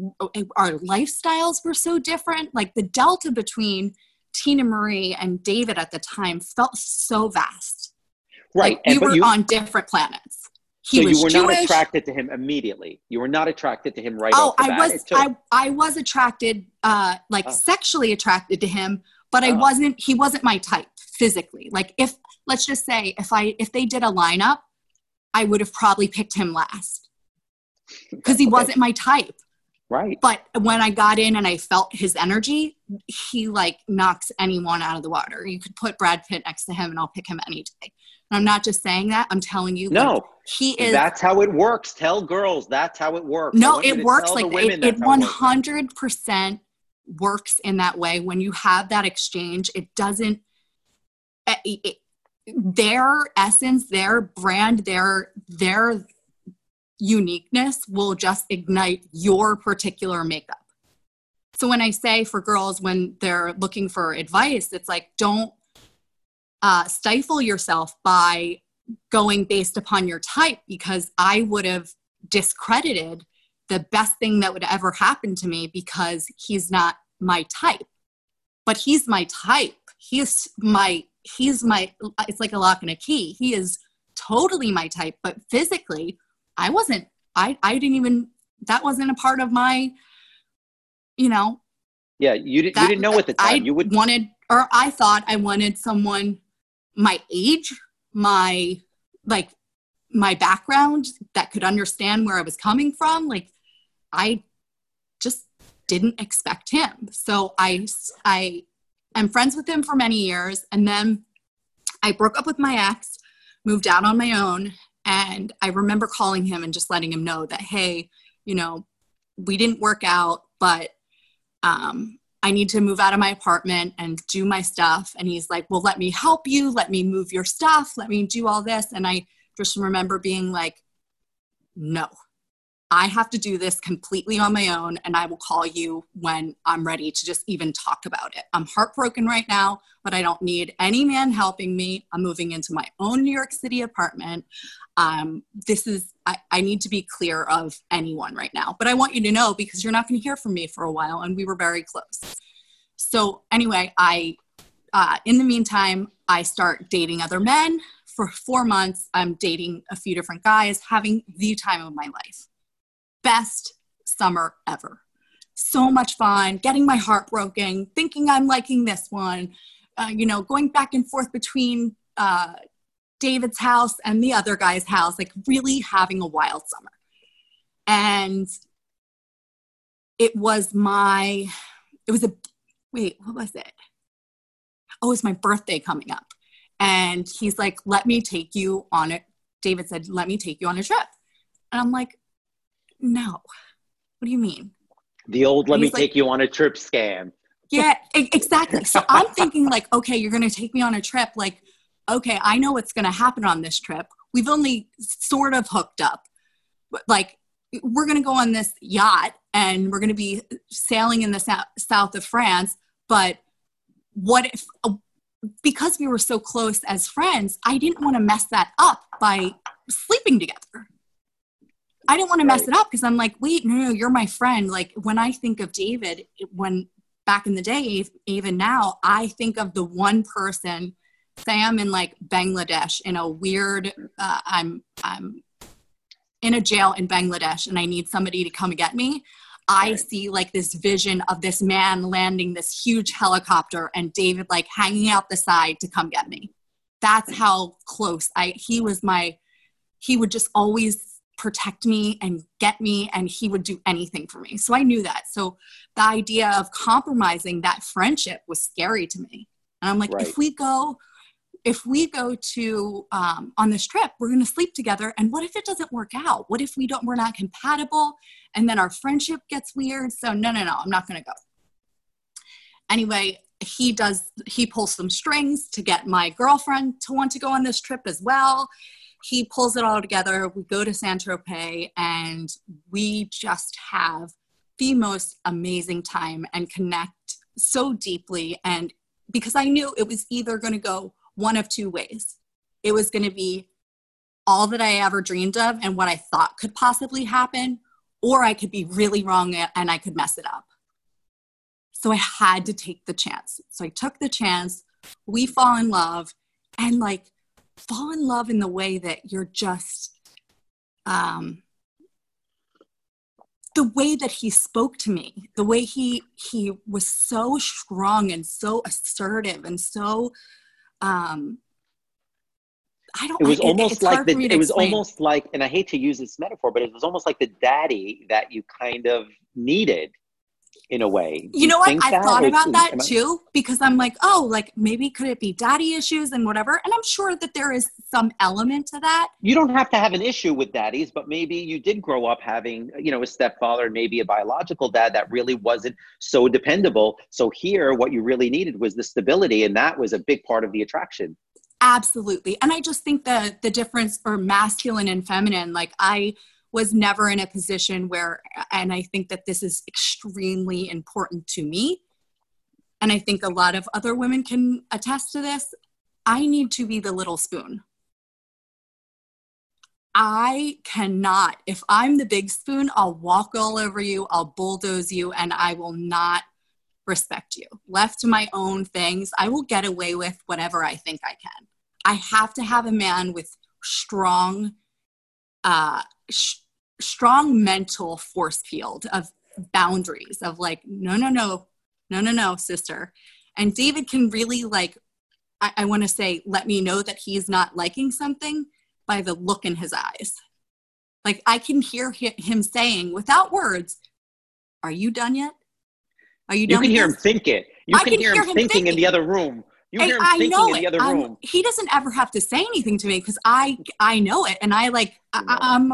[SPEAKER 3] our lifestyles were so different like the delta between tina marie and david at the time felt so vast
[SPEAKER 5] right
[SPEAKER 3] like we and, were you, on different planets
[SPEAKER 5] he so you were Jewish. not attracted to him immediately you were not attracted to him right oh
[SPEAKER 3] i was took- I, I was attracted uh like oh. sexually attracted to him but i oh. wasn't he wasn't my type physically like if let's just say if i if they did a lineup i would have probably picked him last because he okay. wasn't my type.
[SPEAKER 5] Right.
[SPEAKER 3] But when I got in and I felt his energy, he like knocks anyone out of the water. You could put Brad Pitt next to him and I'll pick him any day. I'm not just saying that, I'm telling you.
[SPEAKER 5] No.
[SPEAKER 3] Like, he is
[SPEAKER 5] That's how it works. Tell girls that's how it works.
[SPEAKER 3] No, it works like it, it 100% works in that way when you have that exchange. It doesn't it, eh, it, their essence, their brand, their their uniqueness will just ignite your particular makeup. So when I say for girls when they're looking for advice, it's like don't uh, stifle yourself by going based upon your type because I would have discredited the best thing that would ever happen to me because he's not my type. But he's my type. He's my he's my it's like a lock and a key. He is totally my type, but physically I wasn't, I, I didn't even, that wasn't a part of my, you know.
[SPEAKER 5] Yeah, you, did, that, you didn't know at the time. I
[SPEAKER 3] you would wanted, or I thought I wanted someone my age, my, like, my background that could understand where I was coming from. Like, I just didn't expect him. So I, I am friends with him for many years. And then I broke up with my ex, moved out on my own, and I remember calling him and just letting him know that, hey, you know, we didn't work out, but um, I need to move out of my apartment and do my stuff. And he's like, well, let me help you. Let me move your stuff. Let me do all this. And I just remember being like, no, I have to do this completely on my own, and I will call you when I'm ready to just even talk about it. I'm heartbroken right now, but I don't need any man helping me. I'm moving into my own New York City apartment. Um, this is, I, I need to be clear of anyone right now, but I want you to know because you're not going to hear from me for a while, and we were very close. So, anyway, I, uh, in the meantime, I start dating other men. For four months, I'm dating a few different guys, having the time of my life best summer ever. So much fun, getting my heart broken, thinking I'm liking this one, uh, you know, going back and forth between uh, David's house and the other guy's house, like really having a wild summer. And it was my, it was a, wait, what was it? Oh, it's my birthday coming up. And he's like, let me take you on it. David said, let me take you on a trip. And I'm like, no. What do you mean?
[SPEAKER 5] The old let me like, take you on a trip scam.
[SPEAKER 3] Yeah, exactly. So I'm thinking like, okay, you're going to take me on a trip. Like, okay, I know what's going to happen on this trip. We've only sort of hooked up. Like, we're going to go on this yacht and we're going to be sailing in the south, south of France. But what if, oh, because we were so close as friends, I didn't want to mess that up by sleeping together. I didn't want to mess it up because I'm like, wait, no, no, you're my friend. Like when I think of David, when back in the day, even now, I think of the one person. Say I'm in like Bangladesh in a weird. Uh, I'm I'm in a jail in Bangladesh, and I need somebody to come get me. I see like this vision of this man landing this huge helicopter and David like hanging out the side to come get me. That's how close I he was my he would just always protect me and get me and he would do anything for me. So i knew that. So the idea of compromising that friendship was scary to me. And i'm like right. if we go if we go to um, on this trip we're going to sleep together. And what if it doesn't work out? What if we don't we're not compatible? And then our friendship gets weird. So no no no i'm not going to go. Anyway he does he pulls some strings to get my girlfriend to want to go on this trip as well he pulls it all together. We go to Saint Tropez and we just have the most amazing time and connect so deeply. And because I knew it was either going to go one of two ways, it was going to be all that I ever dreamed of and what I thought could possibly happen, or I could be really wrong and I could mess it up. So I had to take the chance. So I took the chance. We fall in love. And like fall in love in the way that you're just um, the way that he spoke to me the way he he was so strong and so assertive and so um I don't.
[SPEAKER 5] It was almost like the. It was explain. almost like, and I hate to use this metaphor, but it was almost like the daddy that you kind of needed in a way.
[SPEAKER 3] You, you know what? I thought about that too because I'm like, oh, like maybe could it be daddy issues and whatever? And I'm sure that there is some element to that.
[SPEAKER 5] You don't have to have an issue with daddies, but maybe you did grow up having, you know, a stepfather, and maybe a biological dad that really wasn't so dependable. So here, what you really needed was the stability, and that was a big part of the attraction.
[SPEAKER 3] Absolutely. And I just think the the difference for masculine and feminine, like I was never in a position where, and I think that this is extremely important to me. And I think a lot of other women can attest to this. I need to be the little spoon. I cannot, if I'm the big spoon, I'll walk all over you, I'll bulldoze you, and I will not respect you. Left to my own things, I will get away with whatever I think I can. I have to have a man with strong uh, strong mental force field of boundaries of like no no no no no no sister. And david can really like i, I want to say let me know that he's not liking something by the look in his eyes. Like i can hear him saying without words are you done yet?
[SPEAKER 5] Are you done
[SPEAKER 3] you
[SPEAKER 5] can hear this? him think it. You can, can, hear, him, him thinking, thinking. in the other room. You hear him I thinking in the other room.
[SPEAKER 3] Um, he doesn't ever have to say anything to me because I I know it, and I like I, I'm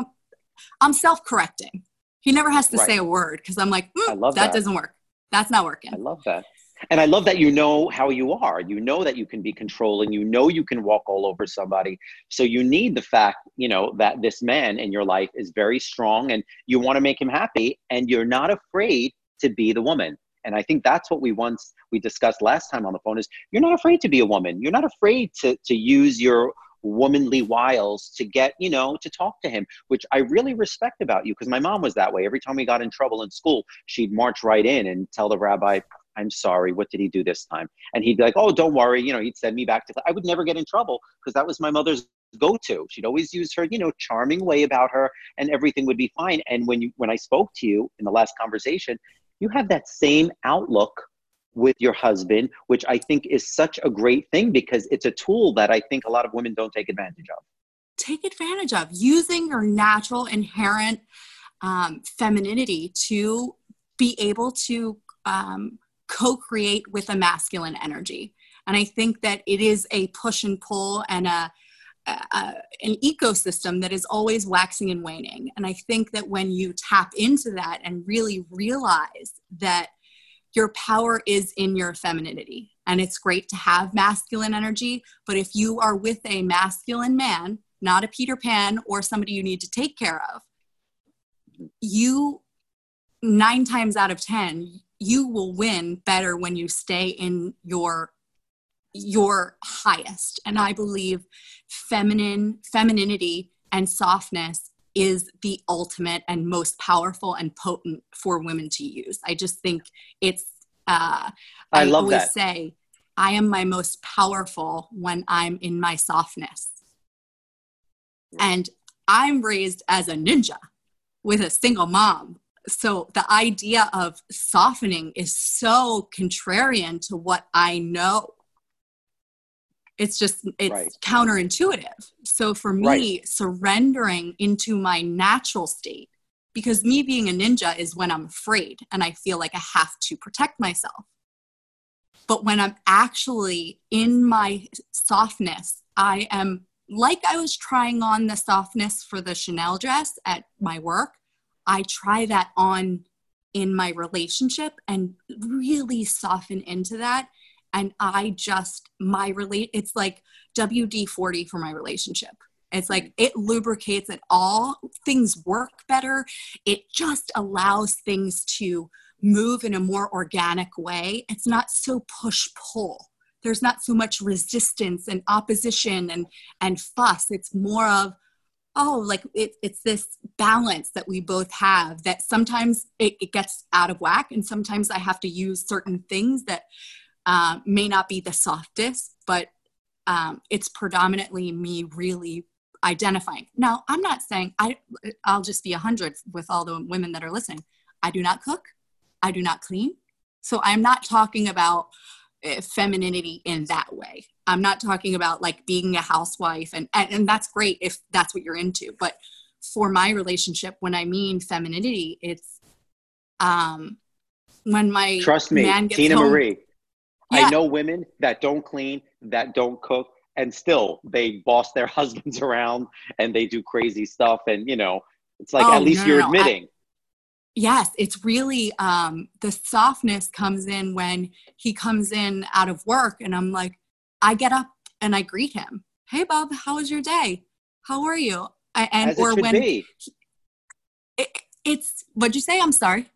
[SPEAKER 3] I'm self-correcting. He never has to right. say a word because I'm like, mm, I love that, that doesn't work. That's not working.
[SPEAKER 5] I love that.
[SPEAKER 2] and I love that you know how you are. You know that you can be controlling. You know you can walk all over somebody. So you need the fact, you know, that this man in your life is very strong and you want to make him happy and you're not afraid to be the woman. And I think that's what we once we discussed last time on the phone is you're not afraid to be a woman. You're not afraid to to use your womanly wiles to get, you know, to talk to him, which I really respect about you because my mom was that way. Every time we got in trouble in school, she'd march right in and tell the rabbi, I'm sorry, what did he do this time? And he'd be like, oh, don't worry. You know, he'd send me back to, I would never get in trouble because that was my mother's go-to. She'd always use her, you know, charming way about her and everything would be fine. And when you, when I spoke to you in the last conversation, you have that same outlook with your husband, which I think is such a great thing because it's a tool that I think a lot of women don't take advantage of.
[SPEAKER 3] Take advantage of using your natural inherent um, femininity to be able to um, co create with a masculine energy. And I think that it is a push and pull and a, a, an ecosystem that is always waxing and waning. And I think that when you tap into that and really realize that your power is in your femininity, and it's great to have masculine energy, but if you are with a masculine man, not a Peter Pan or somebody you need to take care of, you nine times out of 10, you will win better when you stay in your your highest. And i believe feminine femininity and softness is the ultimate and most powerful and potent for women to use i just think it's uh,
[SPEAKER 2] i, I love
[SPEAKER 3] always
[SPEAKER 2] that.
[SPEAKER 3] say i am my most powerful when i'm in my softness and i'm raised as a ninja with a single mom so the idea of softening is so contrarian to what I know. It's just it's right. counterintuitive. So for me, right. surrendering into my natural state, because me being a ninja is when I'm afraid and I feel like I have to protect myself. But when I'm actually in my softness, I am like I was trying on the softness for the Chanel dress at my work. I try that on in my relationship and really soften into that. And I just, my relate, it's like WD 40 for my relationship. It's like it lubricates it all. Things work better. It just allows things to move in a more organic way. It's not so push pull. There's not so much resistance and opposition and, and fuss. It's more of, oh like it, it's this balance that we both have that sometimes it, it, gets out of whack and sometimes i have to use certain things that uh, may not be the softest but um, it's predominantly me really identifying now i'm not saying i i'll just be a hundred with all the women that are listening i do not cook i do not clean so i'm not talking about uh, femininity in that way I'm not talking about like being a housewife and, and, and that's great if that's what you're into. But for my relationship, when I mean femininity, it's um when my
[SPEAKER 2] trust me, Tina home, Marie. Yeah. I know women that don't clean, that don't cook, and still they boss their husbands around and they do crazy stuff. And you know, it's like oh, at least no, you're admitting. I,
[SPEAKER 3] yes it's really um, the softness comes in when he comes in out of work and i'm like I get up and I greet him. Hey, Bob, how was your day? How are you?
[SPEAKER 2] And as or when it,
[SPEAKER 3] it's what'd you say? I'm sorry.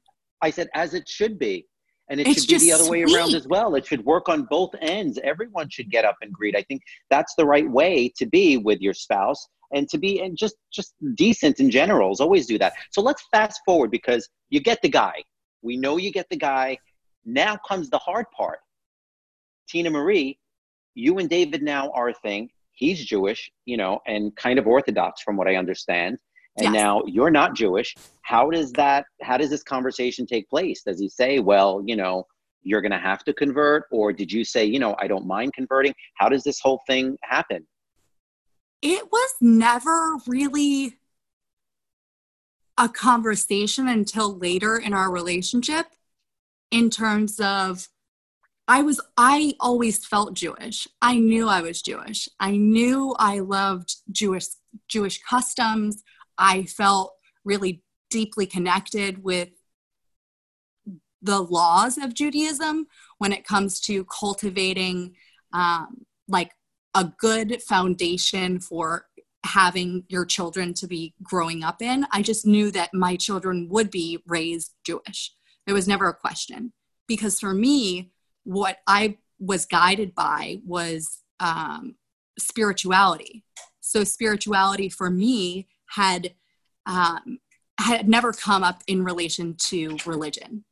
[SPEAKER 2] I said as it should be. And it it's should be the other sweet. way around as well. It should work on both ends. Everyone should get up and greet. I think that's the right way to be with your spouse and to be and just just decent in general. Is always do that. So let's fast forward because you get the guy. We know you get the guy. Now comes the hard part. Tina Marie, you and David now are a thing. He's Jewish, you know, and kind of Orthodox from what I understand. And yes. now you're not Jewish. How does that, how does this conversation take place? Does he say, well, you know, you're going to have to convert? Or did you say, you know, I don't mind converting? How does this whole thing happen?
[SPEAKER 3] It was never really a conversation until later in our relationship in terms of I was I always felt Jewish. I knew I was Jewish. I knew I loved Jewish Jewish customs. I felt really deeply connected with the laws of Judaism, when it comes to cultivating um, like a good foundation for having your children to be growing up in. I just knew that my children would be raised Jewish. There was never a question. Because for me, what I was guided by was um, spirituality. So, spirituality for me had um, had never come up in relation to religion.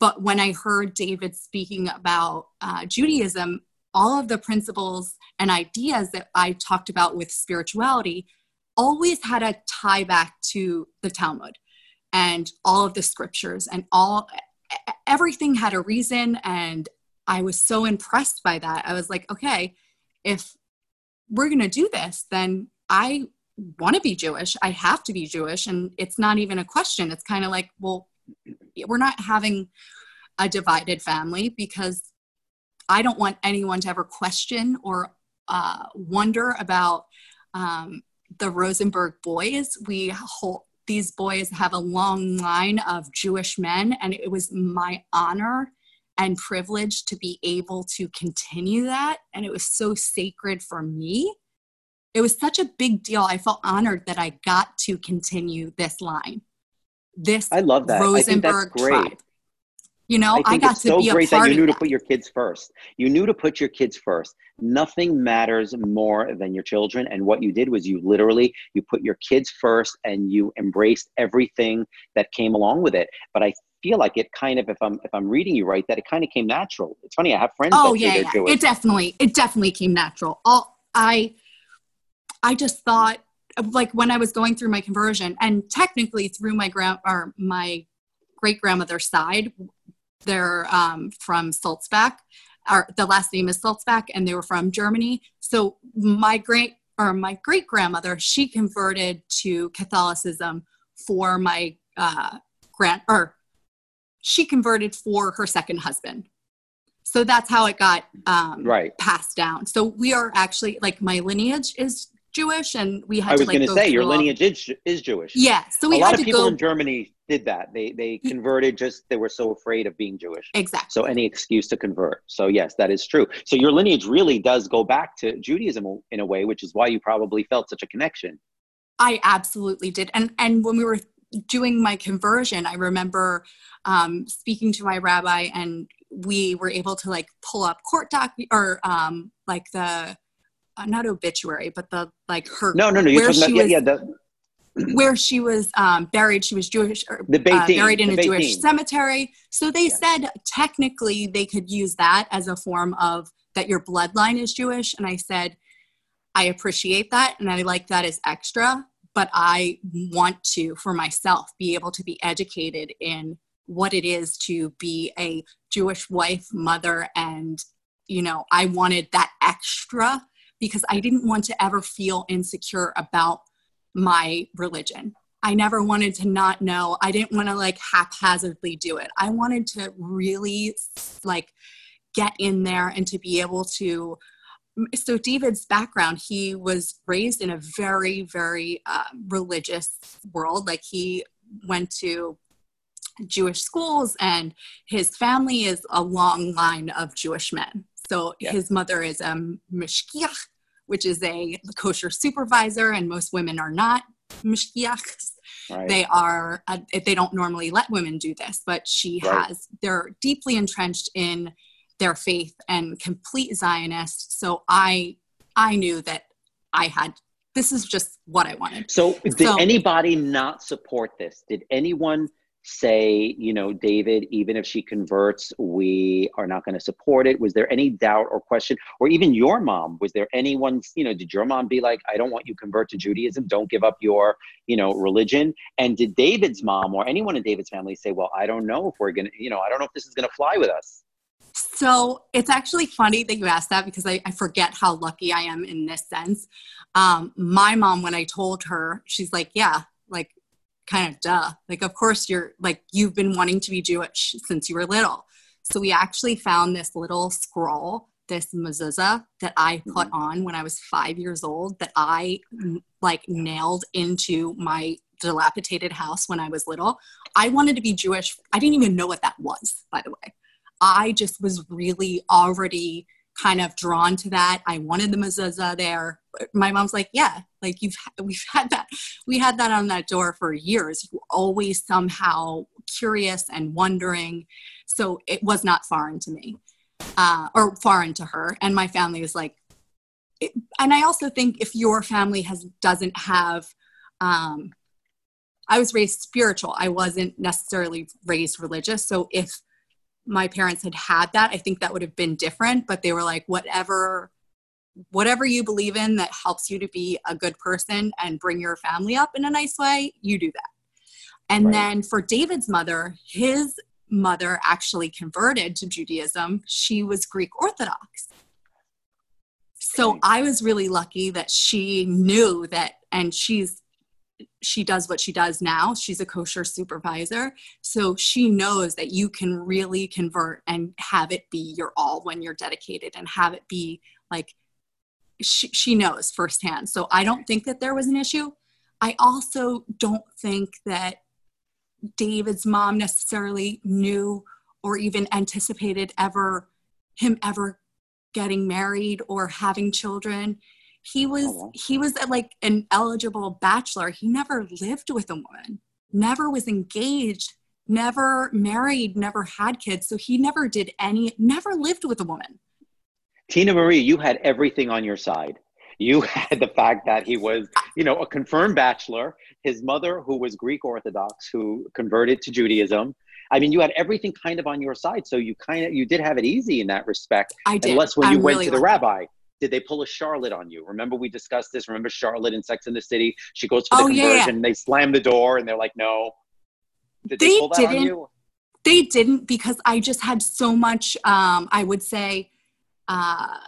[SPEAKER 3] But when I heard David speaking about uh, Judaism, all of the principles and ideas that I talked about with spirituality always had a tie back to the Talmud and all of the scriptures and all everything had a reason and I was so impressed by that. I was like, okay, if we're going to do this, then I want to be Jewish. I have to be Jewish. And it's not even a question. It's kind of like, well, we're not having a divided family because I don't want anyone to ever question or uh, wonder about um, the Rosenberg boys. We hold, these boys have a long line of Jewish men, and it was my honor and privilege to be able to continue that. And it was so sacred for me. It was such a big deal. I felt honored that I got to continue this line. This
[SPEAKER 2] I love that.
[SPEAKER 3] Rosenberg tribe. You know,
[SPEAKER 2] I,
[SPEAKER 3] I got to
[SPEAKER 2] so
[SPEAKER 3] be a
[SPEAKER 2] great
[SPEAKER 3] part
[SPEAKER 2] that you knew to put your kids first. You knew to put your kids first. Nothing matters more than your children. And what you did was you literally you put your kids first and you embraced everything that came along with it. But I feel like it kind of if I'm if I'm reading you right, that it kind of came natural. It's funny, I have friends
[SPEAKER 3] oh
[SPEAKER 2] that
[SPEAKER 3] yeah, yeah. It definitely it definitely came natural all i i just thought like when i was going through my conversion and technically through my grand or my great grandmother's side they're um, from Sulzbach Our, the last name is Sulzbach and they were from Germany so my great or my great grandmother she converted to Catholicism for my uh, grand or she converted for her second husband so that's how it got um,
[SPEAKER 2] Right.
[SPEAKER 3] passed down. So we are actually like my lineage is Jewish, and we had
[SPEAKER 2] I
[SPEAKER 3] to
[SPEAKER 2] was
[SPEAKER 3] like
[SPEAKER 2] going to say your lineage is, is Jewish.
[SPEAKER 3] Yeah, so we
[SPEAKER 2] a lot
[SPEAKER 3] had
[SPEAKER 2] of
[SPEAKER 3] to
[SPEAKER 2] people
[SPEAKER 3] go
[SPEAKER 2] in Germany did that. They they converted just they were so afraid of being Jewish.
[SPEAKER 3] exactly.
[SPEAKER 2] So any excuse to convert. So yes, that is true. So your lineage really does go back to Judaism in a way, which is why you probably felt such a connection.
[SPEAKER 3] I absolutely did, and and when we were doing my conversion, I remember um, speaking to my rabbi, and we were able to like pull up court doc or um, like the uh, not obituary, but the like her
[SPEAKER 2] No, no, no. You're talking about yeah,
[SPEAKER 3] was
[SPEAKER 2] yeah. The,
[SPEAKER 3] where she was um, buried. She was Jewish, or,
[SPEAKER 2] The Beit
[SPEAKER 3] uh, buried in
[SPEAKER 2] the
[SPEAKER 3] a
[SPEAKER 2] Beit
[SPEAKER 3] Jewish cemetery. So they
[SPEAKER 2] Yes.
[SPEAKER 3] said technically they could use that as a form of that your bloodline is Jewish. And I said, I appreciate that, and I like that as extra, but I want to, for myself, be able to be educated in what it is to be a Jewish wife, mother, and you know, I wanted that extra because I didn't want to ever feel insecure about my religion. I never wanted to not know. I didn't want to like haphazardly do it. I wanted to really like get in there and to be able to. So, David's background, he was raised in a very, very uh, religious world. Like, he went to Jewish schools, and his family is a long line of Jewish men. So,
[SPEAKER 2] Yeah.
[SPEAKER 3] his mother is a mashgiach, which is a kosher supervisor, and most women are not mashgiachs
[SPEAKER 2] right.
[SPEAKER 3] they are uh, they don't normally let women do this but she
[SPEAKER 2] Right.
[SPEAKER 3] has they're deeply entrenched in their faith and complete zionist so i i knew that i had this is just what i wanted
[SPEAKER 2] So, did
[SPEAKER 3] So-
[SPEAKER 2] anybody not support this? Did anyone say, you know, David, even if she converts, we are not going to support it? Was there any doubt or question? Or even your mom, was there anyone, you know, did your mom be like, I don't want you convert to Judaism, don't give up your, you know, religion? And did David's mom or anyone in David's family say, well, I don't know if we're going to, you know, I don't know if this is going to fly with us?
[SPEAKER 3] So it's actually funny that you asked that because I, I forget how lucky I am in this sense. Um, my mom, when I told her, she's like, yeah, like kind of duh. Like, of course you're like, you've been wanting to be Jewish since you were little. So we actually found this little scroll, this mezuzah that I put on when I was five years old that I mm, like nailed into my dilapidated house when I was little. I wanted to be Jewish. I didn't even know what that was, by the way. I just was really already kind of drawn to that. I wanted the mezuzah there. My mom's like, yeah, like you've we've had that we had that on that door for years. Always somehow curious and wondering. So it was not foreign to me, uh, or foreign to her. And my family is like, it, and I also think if your family has doesn't have, um, I was raised spiritual. I wasn't necessarily raised religious. So if my parents had had that, I think that would have been different. But they were like, whatever, whatever you believe in that helps you to be a good person and bring your family up in a nice way, you do that. And right. then for David's mother, his mother actually converted to Judaism. She was Greek Orthodox. So I was really lucky that she knew that, and she's she does what she does now. She's a kosher supervisor. So she knows that you can really convert and have it be your all when you're dedicated and have it be like she, she knows firsthand. So I don't think that there was an issue. I also don't think that David's mom necessarily knew or even anticipated ever him ever getting married or having children. He was oh, he was like an eligible bachelor. He never lived with a woman never was engaged never married never had kids. So he never did any never lived with a woman
[SPEAKER 2] tina marie you had everything on your side you had the fact that he was you know a confirmed bachelor his mother who was greek orthodox who converted to judaism I mean, you had everything kind of on your side, so you kind of you did have it easy in that respect.
[SPEAKER 3] I did.
[SPEAKER 2] Unless when
[SPEAKER 3] I'm
[SPEAKER 2] you went
[SPEAKER 3] really
[SPEAKER 2] to the rabbi, did they pull a Charlotte on you? Remember we discussed this. Remember Charlotte in Sex in the City? She goes for the
[SPEAKER 3] Oh, yeah,
[SPEAKER 2] conversion.
[SPEAKER 3] yeah.
[SPEAKER 2] They slam the door, and they're like, "No." Did they,
[SPEAKER 3] They
[SPEAKER 2] pull that
[SPEAKER 3] didn't.
[SPEAKER 2] you?
[SPEAKER 3] they didn't because i just had so much um i would say uh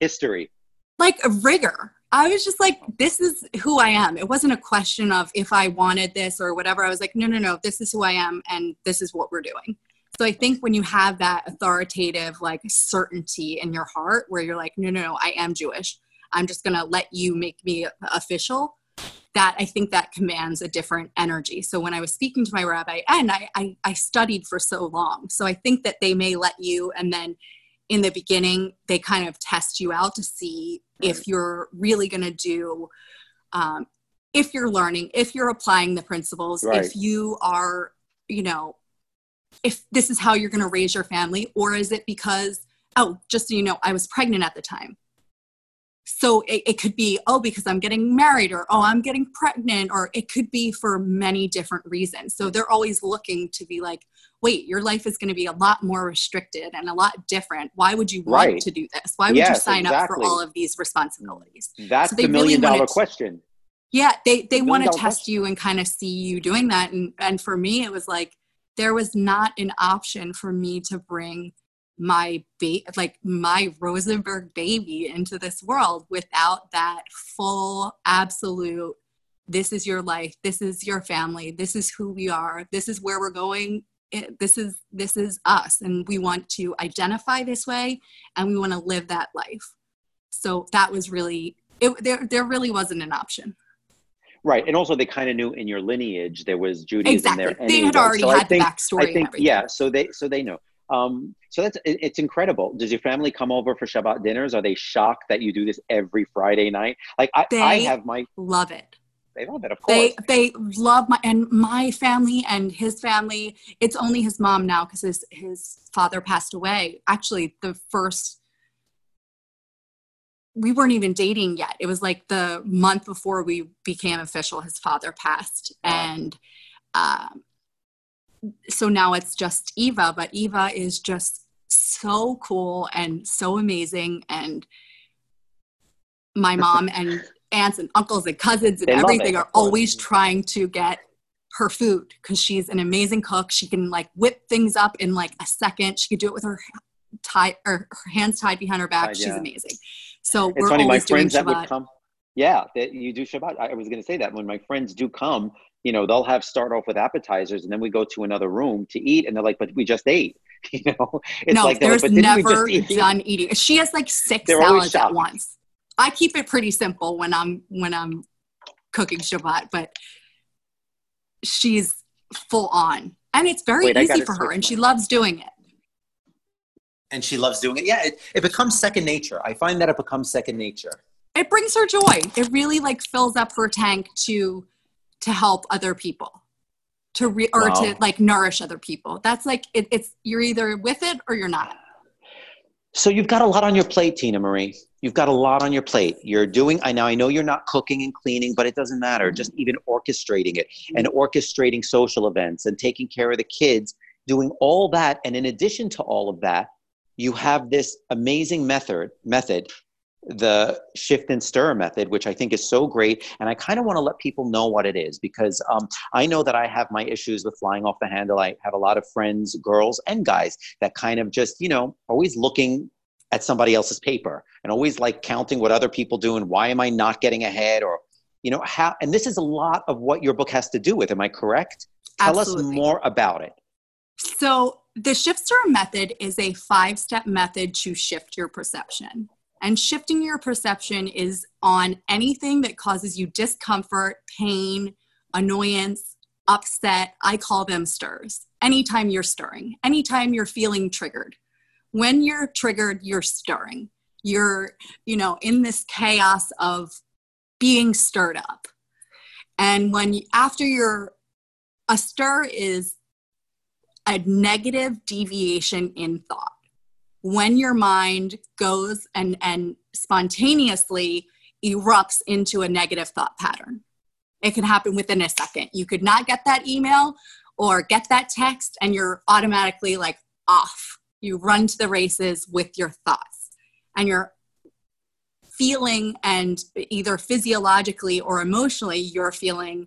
[SPEAKER 2] History.
[SPEAKER 3] like a rigor. I was just like this is who i am. It wasn't a question of if i wanted this or whatever. I was like no no no this is who i am and this is what we're doing. So i think when you have that authoritative like certainty in your heart where you're like no no no i am jewish. I'm just going to let you make me official. That i think that commands a different energy. So when i was speaking to my rabbi and I, I i studied for so long so i think that they may let you and then in the beginning they kind of test you out to see if you're really going to do um, if you're learning if you're applying the principles
[SPEAKER 2] Right.
[SPEAKER 3] if you are you know if this is how you're going to raise your family or is it because oh just so you know i was pregnant at the time so it, it could be oh because i'm getting married or oh i'm getting pregnant or it could be for many different reasons so they're always looking to be like wait your life is going to be a lot more restricted and a lot different why would you want
[SPEAKER 2] Right.
[SPEAKER 3] to do this why would you
[SPEAKER 2] Yes,
[SPEAKER 3] sign up for all of these responsibilities
[SPEAKER 2] That's
[SPEAKER 3] So
[SPEAKER 2] the million
[SPEAKER 3] really
[SPEAKER 2] dollar
[SPEAKER 3] to-
[SPEAKER 2] question.
[SPEAKER 3] yeah they they
[SPEAKER 2] Million
[SPEAKER 3] want to test
[SPEAKER 2] question.
[SPEAKER 3] you and kind of see you doing that and and for me it was like there was not an option for me to bring my ba- like my rosenberg baby into this world without that full absolute this is your life this is your family this is who we are this is where we're going it, this is this is us. And we want to identify this way and we want to live that life. So that was really it there there really wasn't an option.
[SPEAKER 2] Right, and also they kind of knew in your lineage there was Judaism
[SPEAKER 3] exactly.
[SPEAKER 2] There.
[SPEAKER 3] they had already
[SPEAKER 2] So I
[SPEAKER 3] had
[SPEAKER 2] think-
[SPEAKER 3] backstory
[SPEAKER 2] I think yeah, so they so they know. Um, so that's it, it's incredible. Does your family come over for Shabbat dinners? Are they shocked that you do this every Friday night? Like I, I have my
[SPEAKER 3] love it
[SPEAKER 2] they love it, of course.
[SPEAKER 3] they they love my and my family and his family it's only his mom now because his his father passed away actually the first we weren't even dating yet it was like the month before we became official his father passed
[SPEAKER 2] Wow.
[SPEAKER 3] and um, so now it's just eva but eva is just so cool and so amazing and my mom and aunts and uncles and cousins and
[SPEAKER 2] They
[SPEAKER 3] everything are always trying to get her food because she's an amazing cook. She can like whip things up in like a second. She could do it with her tie or her hands tied behind her back.
[SPEAKER 2] Tied,
[SPEAKER 3] She's amazing. So
[SPEAKER 2] it's
[SPEAKER 3] we're
[SPEAKER 2] funny, my
[SPEAKER 3] always doing
[SPEAKER 2] friends that would
[SPEAKER 3] Shabbat.
[SPEAKER 2] come. Yeah, that you do Shabbat. I was going to say that when my friends do come, you know, they'll have start off with appetizers, and then we go to another room to eat, and they're like, "But we just ate," you know. It's
[SPEAKER 3] no,
[SPEAKER 2] like
[SPEAKER 3] there's
[SPEAKER 2] like, "But
[SPEAKER 3] never
[SPEAKER 2] eat?"
[SPEAKER 3] done eating. She has like six
[SPEAKER 2] They're
[SPEAKER 3] salads at once. I keep it pretty simple when I'm when I'm cooking Shabbat, but she's full on, and it's very
[SPEAKER 2] Wait,
[SPEAKER 3] easy for her, and she loves doing it.
[SPEAKER 6] and she loves doing it. Yeah, it, it becomes second nature. I find that it becomes second nature.
[SPEAKER 3] It brings her joy. It really like fills up her tank to to help other people to re- or wow. to like nourish other people. That's like it, it's you're either with it or you're not.
[SPEAKER 2] So you've got a lot on your plate, Tina Marie. You've got a lot on your plate. You're doing. I now I know you're not cooking and cleaning, but it doesn't matter. Just even orchestrating it and orchestrating social events and taking care of the kids, doing all that, and in addition to all of that, you have this amazing method method the shift and stir method, which I think is so great. And I kind of want to let people know what it is because um, I know that I have my issues with flying off the handle. I have a lot of friends, girls and guys, that kind of just, you know, always looking at somebody else's paper and always like counting what other people do and why am I not getting ahead or, you know, how, and this is a lot of what your book has to do with. Am I correct? Tell Absolutely. us more about it.
[SPEAKER 3] So, the shift stir method is a five step method to shift your perception. And shifting your perception is on anything that causes you discomfort, pain, annoyance, upset. I call them stirs. Anytime you're stirring, anytime you're feeling triggered. When you're triggered, you're stirring. You're, you know, in this chaos of being stirred up. And when after you're, a stir is a negative deviation in thought when your mind goes and, and spontaneously erupts into a negative thought pattern. It can happen within a second. You could not get that email or get that text, and you're automatically like off. You run to the races with your thoughts, and you're feeling, and either physiologically or emotionally, you're feeling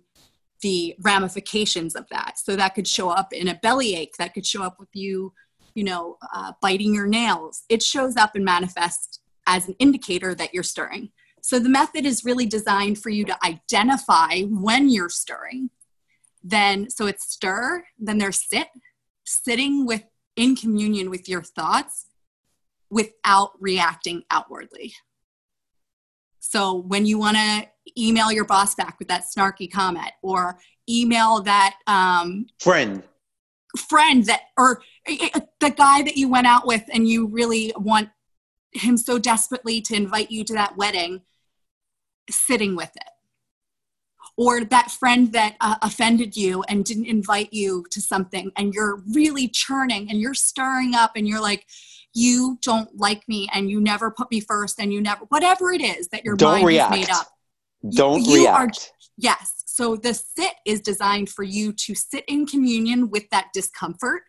[SPEAKER 3] the ramifications of that. So that could show up in a bellyache, that could show up with you you know, uh, biting your nails, it shows up and manifests as an indicator that you're stirring. So the method is really designed for you to identify when you're stirring. Then, so it's stir, then there's sit, sitting with in communion with your thoughts without reacting outwardly. So when you want to email your boss back with that snarky comment or email that um,
[SPEAKER 2] friend
[SPEAKER 3] friend that or eh, eh, the guy that you went out with and you really want him so desperately to invite you to that wedding sitting with it or that friend that uh, offended you and didn't invite you to something and you're really churning and you're stirring up and you're like you don't like me and you never put me first and you never whatever it is that your don't mind react. is made up
[SPEAKER 2] don't you, you react.
[SPEAKER 3] are yes so the sit is designed for you to sit in communion with that discomfort.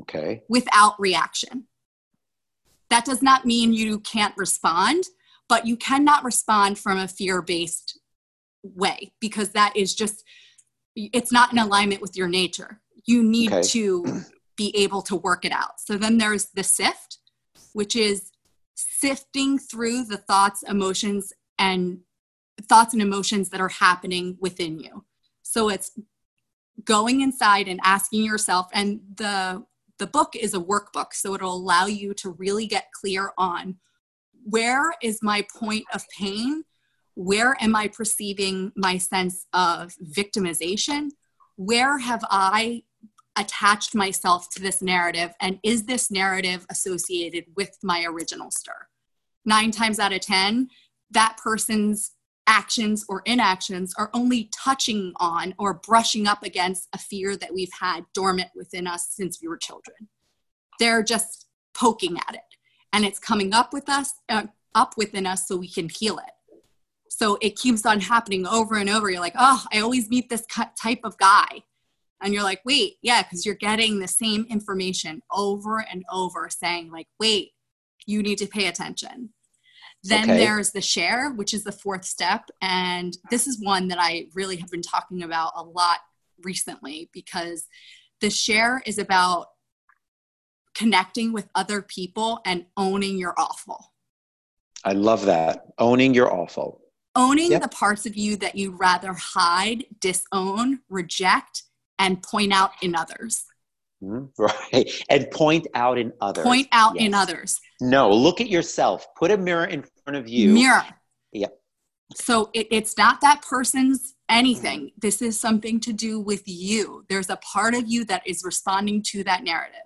[SPEAKER 2] Okay.
[SPEAKER 3] Without reaction. That does not mean you can't respond, but you cannot respond from a fear based way because that is just, it's not in alignment with your nature. You need okay. to be able to work it out. So then there's the sift, which is sifting through the thoughts, emotions, and thoughts and emotions that are happening within you. So it's going inside and asking yourself and the the book is a workbook so it'll allow you to really get clear on where is my point of pain? Where am i perceiving my sense of victimization? Where have i attached myself to this narrative? And is this narrative associated with my original stir? Nine times out of ten that person's actions or inactions are only touching on or brushing up against a fear that we've had dormant within us since we were children. They're just poking at it and it's coming up with us uh, up within us so we can heal it. So it keeps on happening over and over. You're like, "Oh, I always meet this type of guy." And you're like, "Wait, yeah, cuz you're getting the same information over and over saying like, "Wait, you need to pay attention." Then okay. there's the share, which is the fourth step. And this is one that I really have been talking about a lot recently because the share is about connecting with other people and owning your awful.
[SPEAKER 2] I love that. Owning your awful.
[SPEAKER 3] Owning yep. the parts of you that you'd rather hide, disown, reject, and point out in others.
[SPEAKER 2] Mm-hmm. Right. And point out in others.
[SPEAKER 3] Point out yes. in others.
[SPEAKER 2] No, look at yourself. Put a mirror in front of you.
[SPEAKER 3] Mirror.
[SPEAKER 2] Yep.
[SPEAKER 3] So it, it's not that person's anything. Mm-hmm. This is something to do with you. There's a part of you that is responding to that narrative.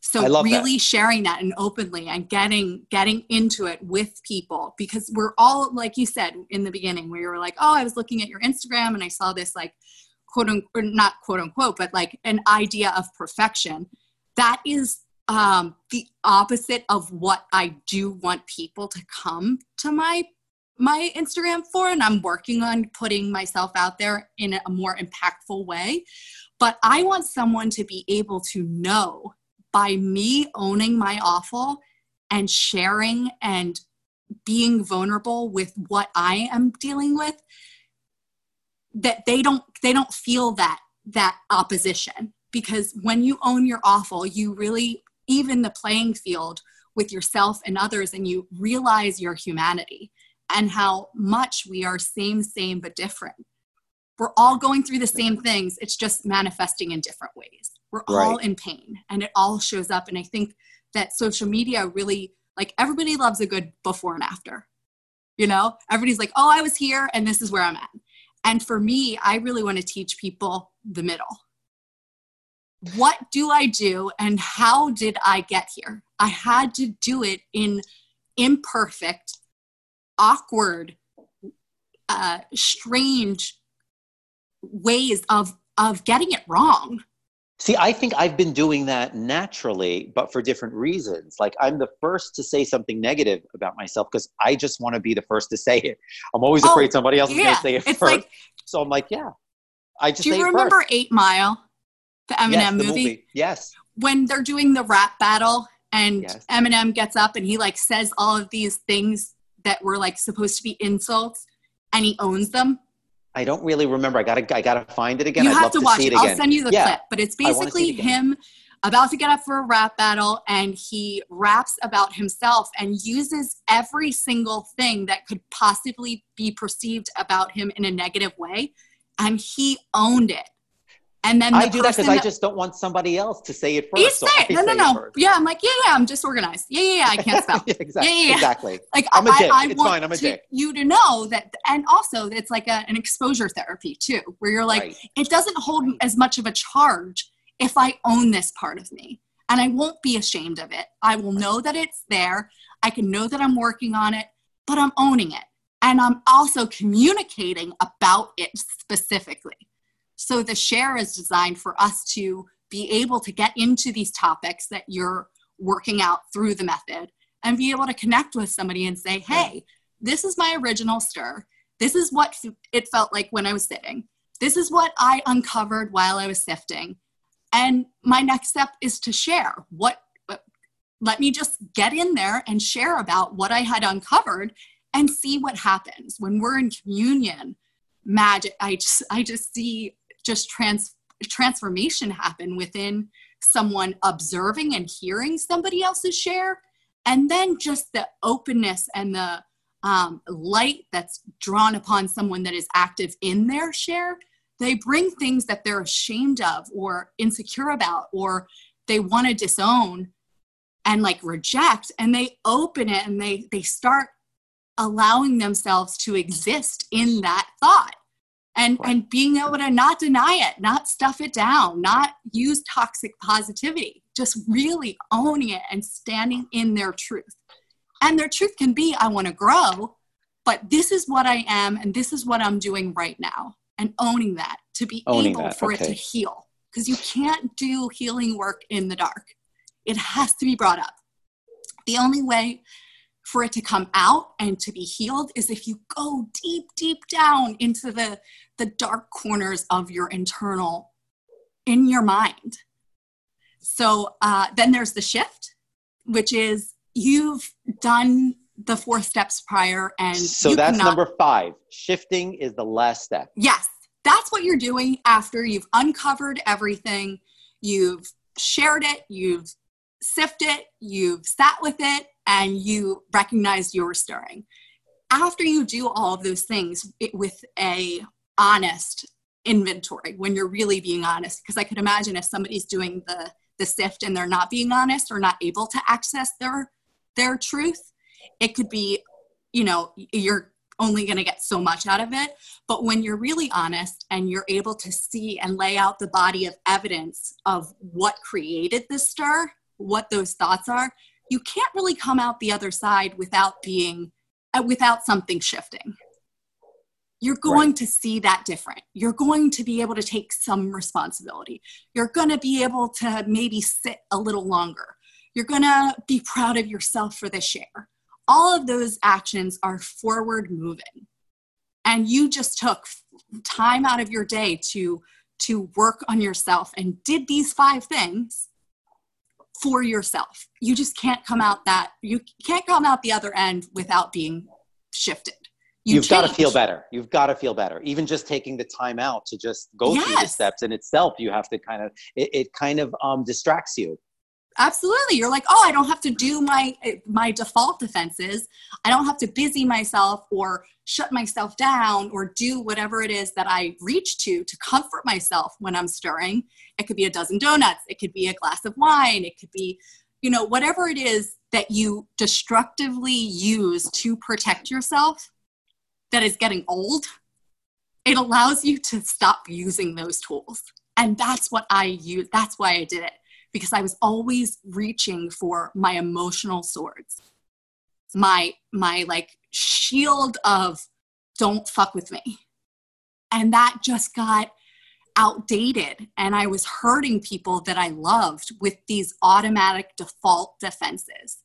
[SPEAKER 3] So
[SPEAKER 5] love that.
[SPEAKER 3] really sharing that and openly and getting getting into it with people because we're all like you said in the beginning where you were like oh i was looking at your instagram and i saw this like quote unquote not quote unquote but like an idea of perfection that is um, the opposite of what i do want people to come to my my instagram for and i'm working on putting myself out there in a more impactful way. But i want someone to be able to know by me owning my awful and sharing and being vulnerable with what I am dealing with that they don't they don't feel that that opposition. Because when you own your awful you really even the playing field with yourself and others and you realize your humanity and how much we are same same but different. We're all going through the same things. It's just manifesting in different ways. We're all in pain and it all shows up. And i think that social media really like everybody loves a good before and after you know? Everybody's like oh i was here and this is where i'm at. And for me i really want to teach people the middle what do i do and how did i get here i had to do it in imperfect awkward uh, strange ways of of getting it wrong
[SPEAKER 5] See, I think I've been doing that naturally, but for different reasons. Like I'm the first to say something negative about myself because I just want to be the first to say it. I'm always
[SPEAKER 3] Oh,
[SPEAKER 5] afraid somebody else is going to say it
[SPEAKER 3] it's
[SPEAKER 5] first.
[SPEAKER 3] like
[SPEAKER 5] so I'm like, yeah, I just
[SPEAKER 3] do you remember eight mile the eminem
[SPEAKER 5] yes, the
[SPEAKER 3] movie?
[SPEAKER 5] Yes.
[SPEAKER 3] when they're doing the rap battle and
[SPEAKER 5] Yes.
[SPEAKER 3] Eminem gets up and he like says all of these things that were like supposed to be insults and he owns them.
[SPEAKER 5] I don't really remember. I gotta, I gotta find it again.
[SPEAKER 3] you
[SPEAKER 5] I'd
[SPEAKER 3] have
[SPEAKER 5] love
[SPEAKER 3] to
[SPEAKER 5] to
[SPEAKER 3] watch it.
[SPEAKER 5] it
[SPEAKER 3] I'll send you the
[SPEAKER 5] Yeah,
[SPEAKER 3] clip, but it's
[SPEAKER 5] I wanna see
[SPEAKER 3] basically
[SPEAKER 5] it
[SPEAKER 3] him about to get up for a rap battle and he raps about himself and uses every single thing that could possibly be perceived about him in a negative way and he owned it. And then the
[SPEAKER 5] I do that because I just don't want somebody else to say it
[SPEAKER 3] You
[SPEAKER 5] first. so
[SPEAKER 3] say
[SPEAKER 5] I
[SPEAKER 3] it. No, no, no.
[SPEAKER 5] first.
[SPEAKER 3] Yeah, I'm like, yeah, yeah, I'm disorganized. Yeah, yeah, yeah, I can't spell.
[SPEAKER 5] Yeah, exactly.
[SPEAKER 3] Yeah, yeah.
[SPEAKER 5] Exactly.
[SPEAKER 3] like
[SPEAKER 5] I'm a
[SPEAKER 3] I,
[SPEAKER 5] dick.
[SPEAKER 3] I
[SPEAKER 5] It's
[SPEAKER 3] want
[SPEAKER 5] fine, I'm a
[SPEAKER 3] to-
[SPEAKER 5] dick.
[SPEAKER 3] you to know that and also it's like a, an exposure therapy too where you're like
[SPEAKER 5] Right.
[SPEAKER 3] it doesn't hold
[SPEAKER 5] Right.
[SPEAKER 3] as much of a charge if i own this part of me and i won't be ashamed of it i will know that it's there i can know that i'm working on it but i'm owning it and i'm also communicating about it specifically so the share is designed for us to be able to get into these topics that you're working out through the method and be able to connect with somebody and say, hey, this is my original stir. This is what it felt like when I was sitting. This is what I uncovered while I was sifting. And my next step is to share what, uh, let me just get in there and share about what I had uncovered and see what happens. When we're in communion, magic, I just, I just see just trans, transformation happen within someone observing and hearing somebody else's share. And then just the openness and the um, light that's drawn upon someone that is active in their share they bring things that they're ashamed of or insecure about or they want to disown and like reject. And they open it and they they start allowing themselves to exist in that thought and and being able to not deny it not stuff it down not use toxic positivity just really owning it and standing in their truth. And their truth can be i want to grow but this is what i am and this is what i'm doing right now. And owning that to be
[SPEAKER 5] Owning
[SPEAKER 3] able
[SPEAKER 5] that,
[SPEAKER 3] for it to heal. Because you can't do healing work in the dark. It has to be brought up. The only way for it to come out and to be healed is if you go deep deep down into the the dark corners of your internal in your mind. So uh, then there's the shift which is you've done the four steps prior and
[SPEAKER 5] So that's
[SPEAKER 3] cannot-
[SPEAKER 5] number five. Shifting is the last step.
[SPEAKER 3] Yes, that's what you're doing after you've uncovered everything, you've shared it, you've sifted it, you've sat with it, and you recognize you were stirring. After you do all of those things it, with a honest inventory, when you're really being honest, because I could imagine if somebody's doing the the sift and they're not being honest or not able to access their their truth, it could be, you know, you're only going to get so much out of it. But when you're really honest and you're able to see and lay out the body of evidence of what created this stir, what those thoughts are, you can't really come out the other side without being uh, without something shifting. You're going right. to see that different. You're going to be able to take some responsibility. You're going to be able to maybe sit a little longer. You're going to be proud of yourself for the share. All of those actions are forward moving. And you just took time out of your day to to work on yourself and did these five things for yourself. You just can't come out that you can't come out the other end without being shifted.
[SPEAKER 5] You have got to feel better. You've got to feel better. Even just taking the time out to just go yes. through the steps in itself, you have to kind of it, it kind of um, distracts you
[SPEAKER 3] absolutely. You're like oh i don't have to do my my default defenses. I don't have to busy myself or shut myself down or do whatever it is that i reach to to comfort myself when i'm stirring. It could be a dozen donuts. It could be a glass of wine. It could be you know whatever it is that you destructively use to protect yourself that is getting old it allows you to stop using those tools. And that's what i use that's why i did it because I was always reaching for my emotional swords. My my like shield of don't fuck with me. And that just got outdated and I was hurting people that I loved with these automatic default defenses.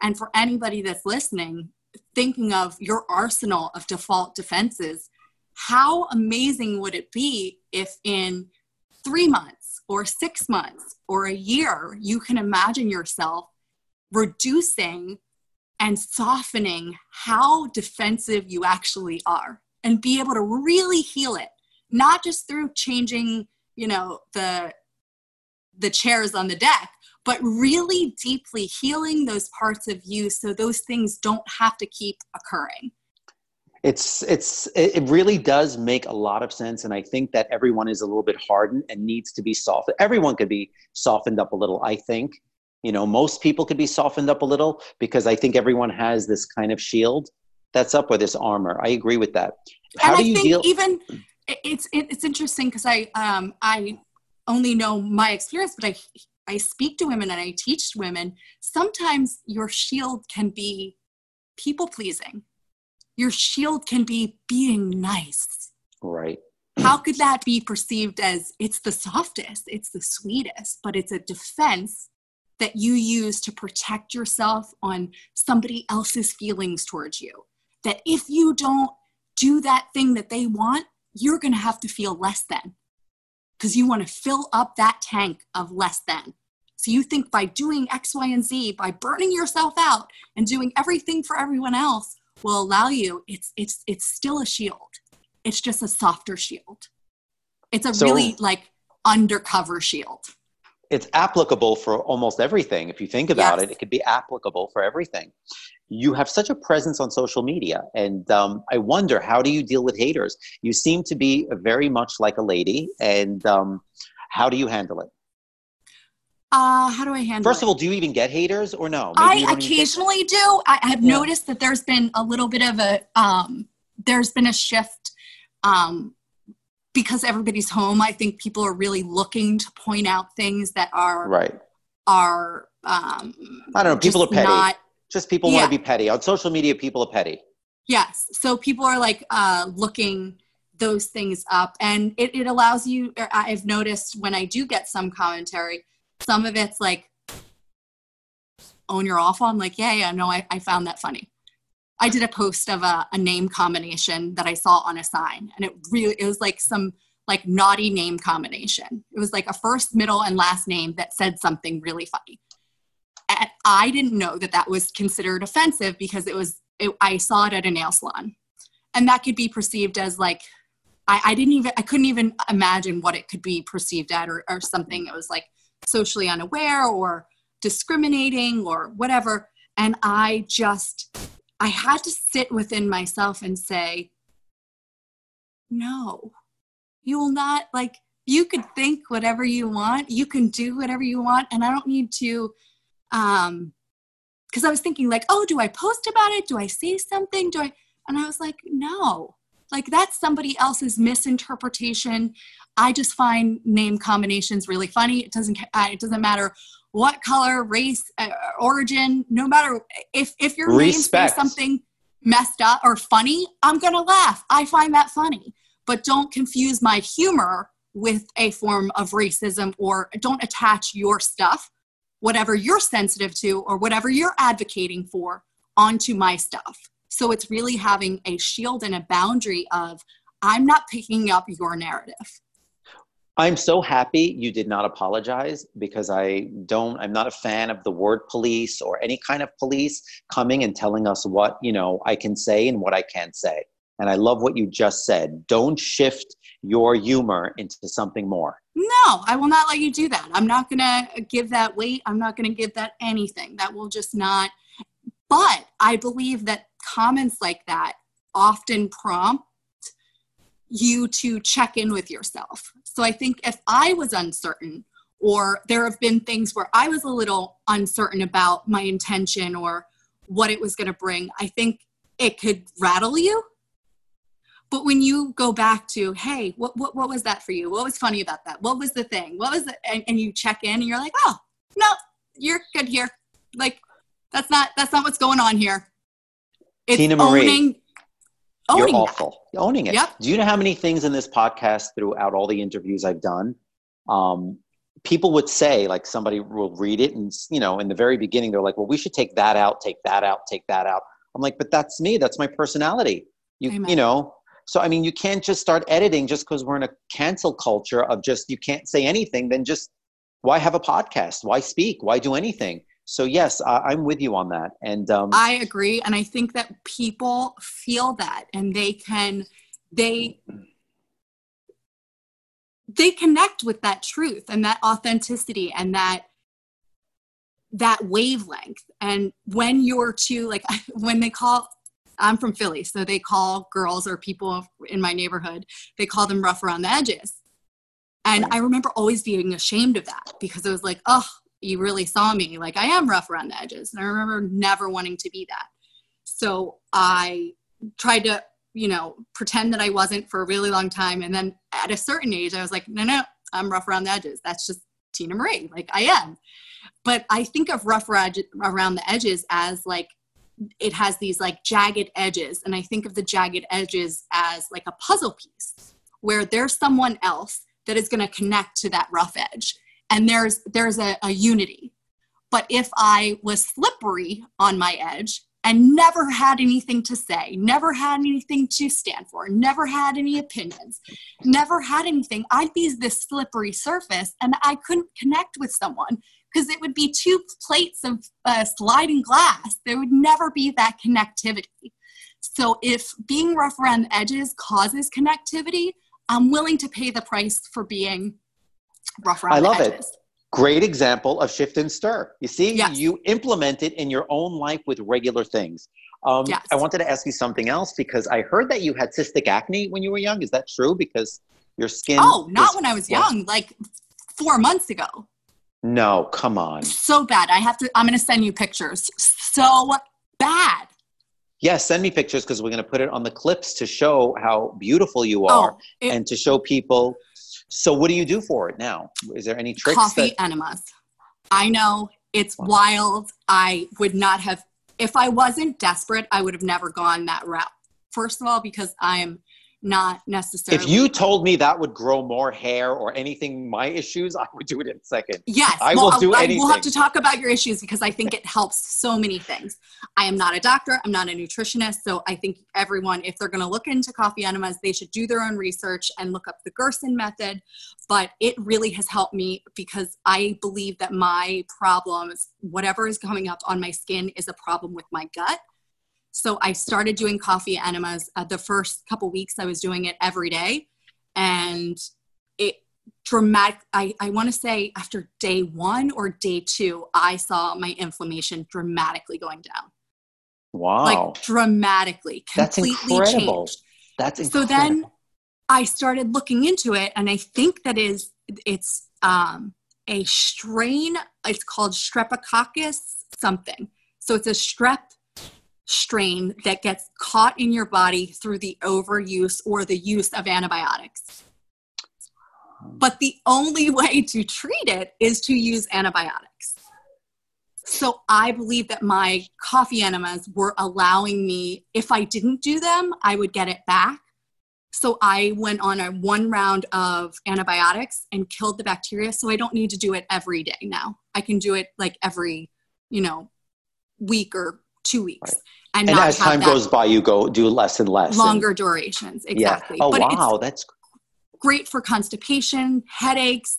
[SPEAKER 3] And for anybody that's listening, thinking of your arsenal of default defenses, how amazing would it be if in three months, or six months or a year, you can imagine yourself reducing and softening how defensive you actually are and be able to really heal it not just through changing you know the the chairs on the deck but really deeply healing those parts of you so those things don't have to keep occurring
[SPEAKER 5] it's it's it really does make a lot of sense and i think that everyone is a little bit hardened and needs to be softened everyone could be softened up a little i think. You know most people could be softened up a little because i think everyone has this kind of shield that's up with this armor. I agree with that.
[SPEAKER 3] How and I think deal even it's it's interesting because i um i only know my experience but i i speak to women and i teach women. Sometimes your shield can be people pleasing your shield can be being nice.
[SPEAKER 5] Right.
[SPEAKER 3] How could that be perceived as it's the softest, it's the sweetest, but it's a defense that you use to protect yourself on somebody else's feelings towards you? That if you don't do that thing that they want, you're going to have to feel less than because you want to fill up that tank of less than. So you think by doing X, Y, and Z, by burning yourself out and doing everything for everyone else, will allow you it's it's it's still a shield. It's just a softer shield. It's a so, really like undercover shield.
[SPEAKER 5] It's applicable for almost everything. If you think about yes. it it could be applicable for everything. You have such a presence on social media and um, i wonder how do you deal with haters? You seem to be very much like a lady and um, how do you handle it
[SPEAKER 3] uh, how do I handle
[SPEAKER 5] First of all, do you even get haters or no?
[SPEAKER 3] Maybe I occasionally do. I have yeah. noticed that there's been a little bit of a um, there's been a shift um, because everybody's home. I think people are really looking to point out things that are
[SPEAKER 5] right
[SPEAKER 3] are um,
[SPEAKER 5] I don't know. People are petty. Not, just people yeah. want to be petty on social media. People are petty.
[SPEAKER 3] Yes. So people are like uh, looking those things up, and it, it allows you. I've noticed when I do get some commentary some of it's like, own your awful. I'm like, yeah, yeah, no, I, I found that funny. I did a post of a, a name combination that I saw on a sign, and it really it was like some like naughty name combination. It was like a first, middle, and last name that said something really funny. And I didn't know that that was considered offensive because it was it, I saw it at a nail salon, and that could be perceived as like I, I didn't even I couldn't even imagine what it could be perceived at or, or something. It was like socially unaware or discriminating or whatever. And I just, I had to sit within myself and say, no, you will not, like, you could think whatever you want, you can do whatever you want, and I don't need to, um, because I was thinking, like, oh, do I post about it? Do I say something? Do I? And I was like, no, like that's somebody else's misinterpretation I just find name combinations really funny. It doesn't it doesn't matter what color, race, uh, origin, no matter if if your name says something messed up or funny, I'm gonna laugh. I find that funny. But don't confuse my humor with a form of racism or don't attach your stuff, whatever you're sensitive to or whatever you're advocating for, onto my stuff. So it's really having a shield and a boundary of I'm not picking up your narrative.
[SPEAKER 2] I'm so happy you did not apologize because I don't, I'm not a fan of the word police or any kind of police coming and telling us what, you know, I can say and what I can't say. And I love what you just said. Don't shift your humor into something more.
[SPEAKER 3] No, I will not let you do that. I'm not going to give that weight. I'm not going to give that anything. That will just not. But I believe that comments like that often prompt you to check in with yourself. So I think if I was uncertain, or there have been things where I was a little uncertain about my intention or what it was going to bring, I think it could rattle you. But when you go back to, hey, what, what, what was that for you? What was funny about that? What was the thing? What was it? And, and you check in and you're like, oh, no, you're good here. Like, that's not, that's not what's going on here.
[SPEAKER 2] It's Tina Marie.
[SPEAKER 3] owning
[SPEAKER 2] Owning You're awful. Owning it.
[SPEAKER 3] Yep.
[SPEAKER 2] Do you know how many things in this podcast throughout all the interviews I've done? Um, people would say, like somebody will read it, and you know, in the very beginning, they're like, "Well, we should take that out, take that out, take that out." I'm like, "But that's me. That's my personality." You, Amen. you know. So I mean, you can't just start editing just because we're in a cancel culture of just you can't say anything. Then just why have a podcast? Why speak? Why do anything? So yes I, am with you on that and um,
[SPEAKER 3] i agree and i think that people feel that and they can they they connect with that truth and that authenticity and that that wavelength and when you're to like when they call i'm from philly so they call girls or people in my neighborhood they call them rough around the edges. And i remember always being ashamed of that because it was like oh you really saw me like i am rough around the edges and i remember never wanting to be that. So i tried to you know pretend that i wasn't for a really long time and then at a certain age i was like no no i'm rough around the edges. That's just tina marie. Like i am. But i think of rough around the edges as like it has these like jagged edges and i think of the jagged edges as like a puzzle piece where there's someone else that is going to connect to that rough edge and there's there's a, a unity but if i was slippery on my edge and never had anything to say, never had anything to stand for, never had any opinions, never had anything, I'd be this slippery surface and I couldn't connect with someone because it would be two plates of uh, sliding glass. There would never be that connectivity. So if being rough around the edges causes connectivity, I'm willing to pay the price for being rough around I love it.
[SPEAKER 2] Great example of shift and stir. You see, yes. you implement it in your own life with regular things. Um, yes. I wanted to ask you something else because I heard that you had cystic acne when you were young. Is that true? Because your skin.
[SPEAKER 3] Oh, not when I was young. Like four months ago.
[SPEAKER 2] No, come on.
[SPEAKER 3] So bad. I have to. I'm going to send you pictures. So bad.
[SPEAKER 2] Yes, yeah, send me pictures because we're going to put it on the clips to show how beautiful you oh, are oh, it, and to show people so what do you do for it now? Is there any tricks?
[SPEAKER 3] Coffee that- enemas. I know it's wow. wild. I would not have, if I wasn't desperate, I would have never gone that route. First of all, because I'm not necessarily.
[SPEAKER 2] If you told me that would grow more hair or anything, my issues, I would do it in a second.
[SPEAKER 3] Yes,
[SPEAKER 2] I
[SPEAKER 3] well,
[SPEAKER 2] will do I, anything.
[SPEAKER 3] We'll have to talk about your issues because I think it helps so many things. I am not a doctor. I'm not a nutritionist, so I think everyone, if they're going to look into coffee enemas, they should do their own research and look up the Gerson method. But it really has helped me because I believe that my problems, whatever is coming up on my skin, is a problem with my gut so I started doing coffee enemas. Uh, the first couple weeks, I was doing it every day, and it dramatic. I, I want to say after day one or day two, I saw my inflammation dramatically going down.
[SPEAKER 2] Wow!
[SPEAKER 3] Like dramatically, completely
[SPEAKER 2] That's incredible.
[SPEAKER 3] changed.
[SPEAKER 2] That's incredible.
[SPEAKER 3] So then I started looking into it, and I think that is it's um, a strain. It's called Streptococcus something. So it's a strep strain that gets caught in your body through the overuse or the use of antibiotics. but the only way to treat it is to use antibiotics. So I believe that my coffee enemas were allowing me, if I didn't do them, I would get it back. So I went on a one round of antibiotics and killed the bacteria. So I don't need to do it every day now. I can do it like every, you know, week or two weeks. Right.
[SPEAKER 2] And, and as time goes by, you go do less and less.
[SPEAKER 3] Longer and, durations, exactly.
[SPEAKER 2] Yeah. Oh, but wow. That's
[SPEAKER 3] great for constipation, headaches,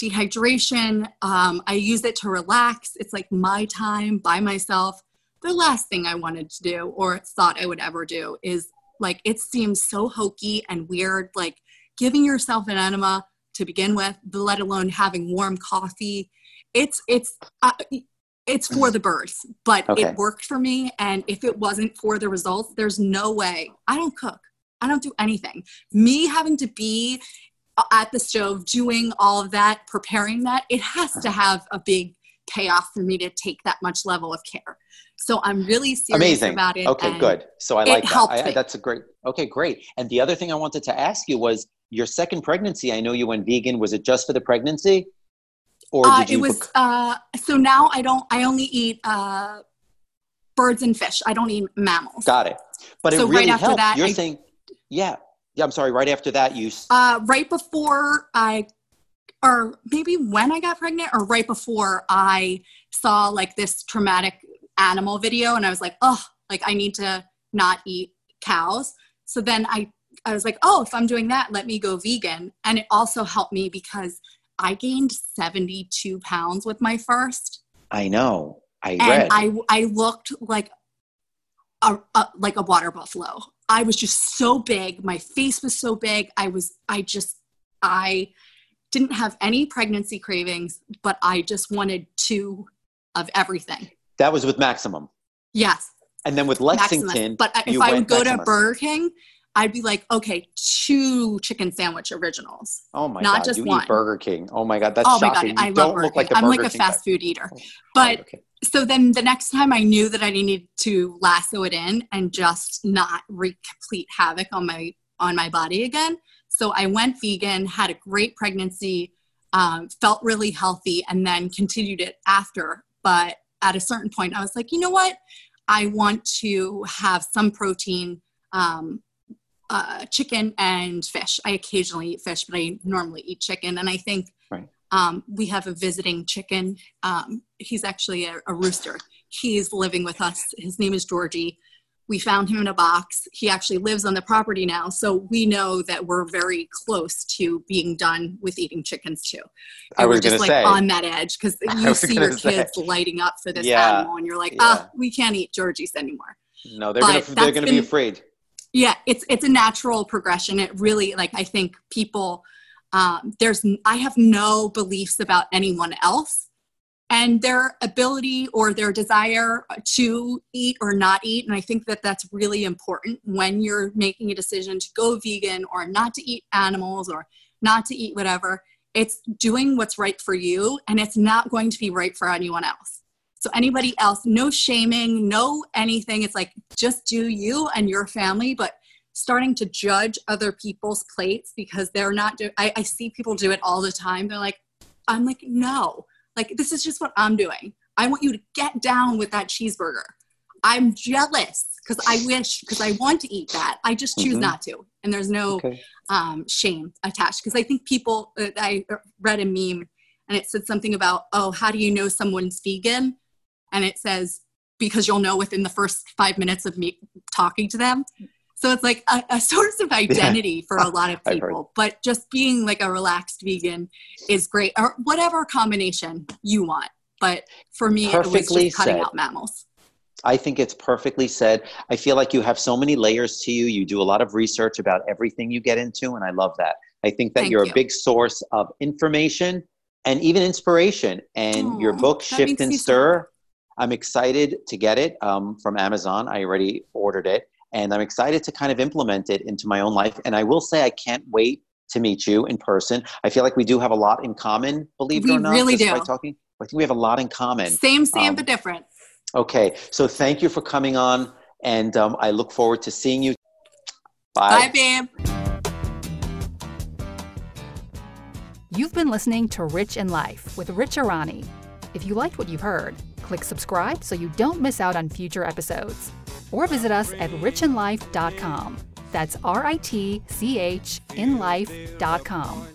[SPEAKER 3] dehydration. Um, I use it to relax. It's like my time by myself. The last thing I wanted to do or thought I would ever do is like, it seems so hokey and weird, like giving yourself an enema to begin with, let alone having warm coffee. It's, it's, uh, it's mm-hmm. for the birds, but okay. it worked for me. And if it wasn't for the results, there's no way. I don't cook. I don't do anything. Me having to be uh, at the stove doing all of that, preparing that, it has to uh-huh. have a big payoff for me to take that much level of care. So I'm really serious
[SPEAKER 2] Amazing.
[SPEAKER 3] about it.
[SPEAKER 2] Okay, good. So I like that. I, that's a great. Okay, great. And the other thing I wanted to ask you was your second pregnancy. I know you went vegan. Was it just for the pregnancy,
[SPEAKER 3] or uh? It was. Uh, so now I don't. I only eat uh, birds and fish. I don't eat mammals.
[SPEAKER 2] Got it. But so it really right helped. That, You're I, saying yeah. Yeah, I'm sorry. Right after that, you.
[SPEAKER 3] Uh, right before I, or maybe when I got pregnant, or right before I saw like this traumatic animal video, and I was like, oh, like I need to not eat cows. So then I, I was like, oh, if I'm doing that, let me go vegan. And it also helped me because I gained 72 pounds with my first.
[SPEAKER 2] I know. I
[SPEAKER 3] and read. I I looked like a, a, like a water buffalo. I was just so big. My face was so big. I was, I just, I didn't have any pregnancy cravings, but I just wanted two of everything.
[SPEAKER 2] That was with Maximum.
[SPEAKER 3] Yes.
[SPEAKER 2] And then with Lexington,
[SPEAKER 3] but if I would go to Burger King, I'd be like, okay, two chicken sandwich originals.
[SPEAKER 2] Oh my
[SPEAKER 3] not
[SPEAKER 2] god,
[SPEAKER 3] just
[SPEAKER 2] you
[SPEAKER 3] one.
[SPEAKER 2] eat Burger King. Oh my god, that's oh shocking. My god, I love Burger King. Like
[SPEAKER 3] I'm
[SPEAKER 2] like
[SPEAKER 3] a fast food eater. Oh, but so then the next time I knew that I needed to lasso it in and just not wreak complete havoc on my on my body again. So I went vegan, had a great pregnancy, um, felt really healthy, and then continued it after. But at a certain point, I was like, you know what? I want to have some protein, um, uh, chicken and fish. I occasionally eat fish, but I normally eat chicken. And I think um, we have a visiting chicken. Um, he's actually a, a, rooster. He's living with us. His name is Georgie. We found him in a box. He actually lives on the property now, so we know that we're very close to being done with eating chickens too.
[SPEAKER 2] And I was just like say,
[SPEAKER 3] on that edge because you see your kids lighting up for this yeah, animal, and you're like, ah, yeah. we can't eat Georgies anymore.
[SPEAKER 2] No, they're they're going to be afraid.
[SPEAKER 3] Yeah, it's it's a natural progression. It really like I think people um, there's i have no beliefs about anyone else. And their ability or their desire to eat or not eat and i think that that's really important when you're making a decision to go vegan or not to eat animals or not to eat whatever. It's doing what's right for you and it's not going to be right for anyone else so anybody else no shaming no anything. It's like just do you and your family but starting to judge other people's plates because they're not doing I, I see people do it all the time. They're like i'm like no. Like this is just what i'm doing. I want you to get down with that cheeseburger. I'm jealous because i wish because i want to eat that. I just choose mm-hmm. not to. And there's no okay. um, shame attached. Because i think people uh, i read a meme and it said something about oh how do you know someone's vegan and it says because you'll know within the first five minutes of me talking to them so it's like a, a source of identity yeah. for a lot of people. But just being like a relaxed vegan is great, or whatever combination you want. But for me, Perfectly it was just cutting said. out mammals.
[SPEAKER 2] I think it's perfectly said. I feel like you have so many layers to you. You do a lot of research about everything you get into, and I love that. I think that Thank you're you. a big source of information and even inspiration. And your book, Shift and Stir, I'm excited to get it um, from Amazon. I already ordered it and I'm excited to kind of implement it into my own life. And I will say, I can't wait to meet you in person. I feel like we do have a lot in common, believe
[SPEAKER 3] we
[SPEAKER 2] it or not.
[SPEAKER 3] We really do.
[SPEAKER 2] By talking, I think we have a lot in common.
[SPEAKER 3] Same, same, um, but different.
[SPEAKER 2] Okay, so thank you for coming on, and um, I look forward to seeing you. Bye.
[SPEAKER 3] Bye, babe.
[SPEAKER 1] You've been listening to Ritch in Life with Ritch Arani. If you liked what you've heard, click subscribe so you don't miss out on future episodes. Or visit us at ritchinlife.com. That's R I T C H in life.com.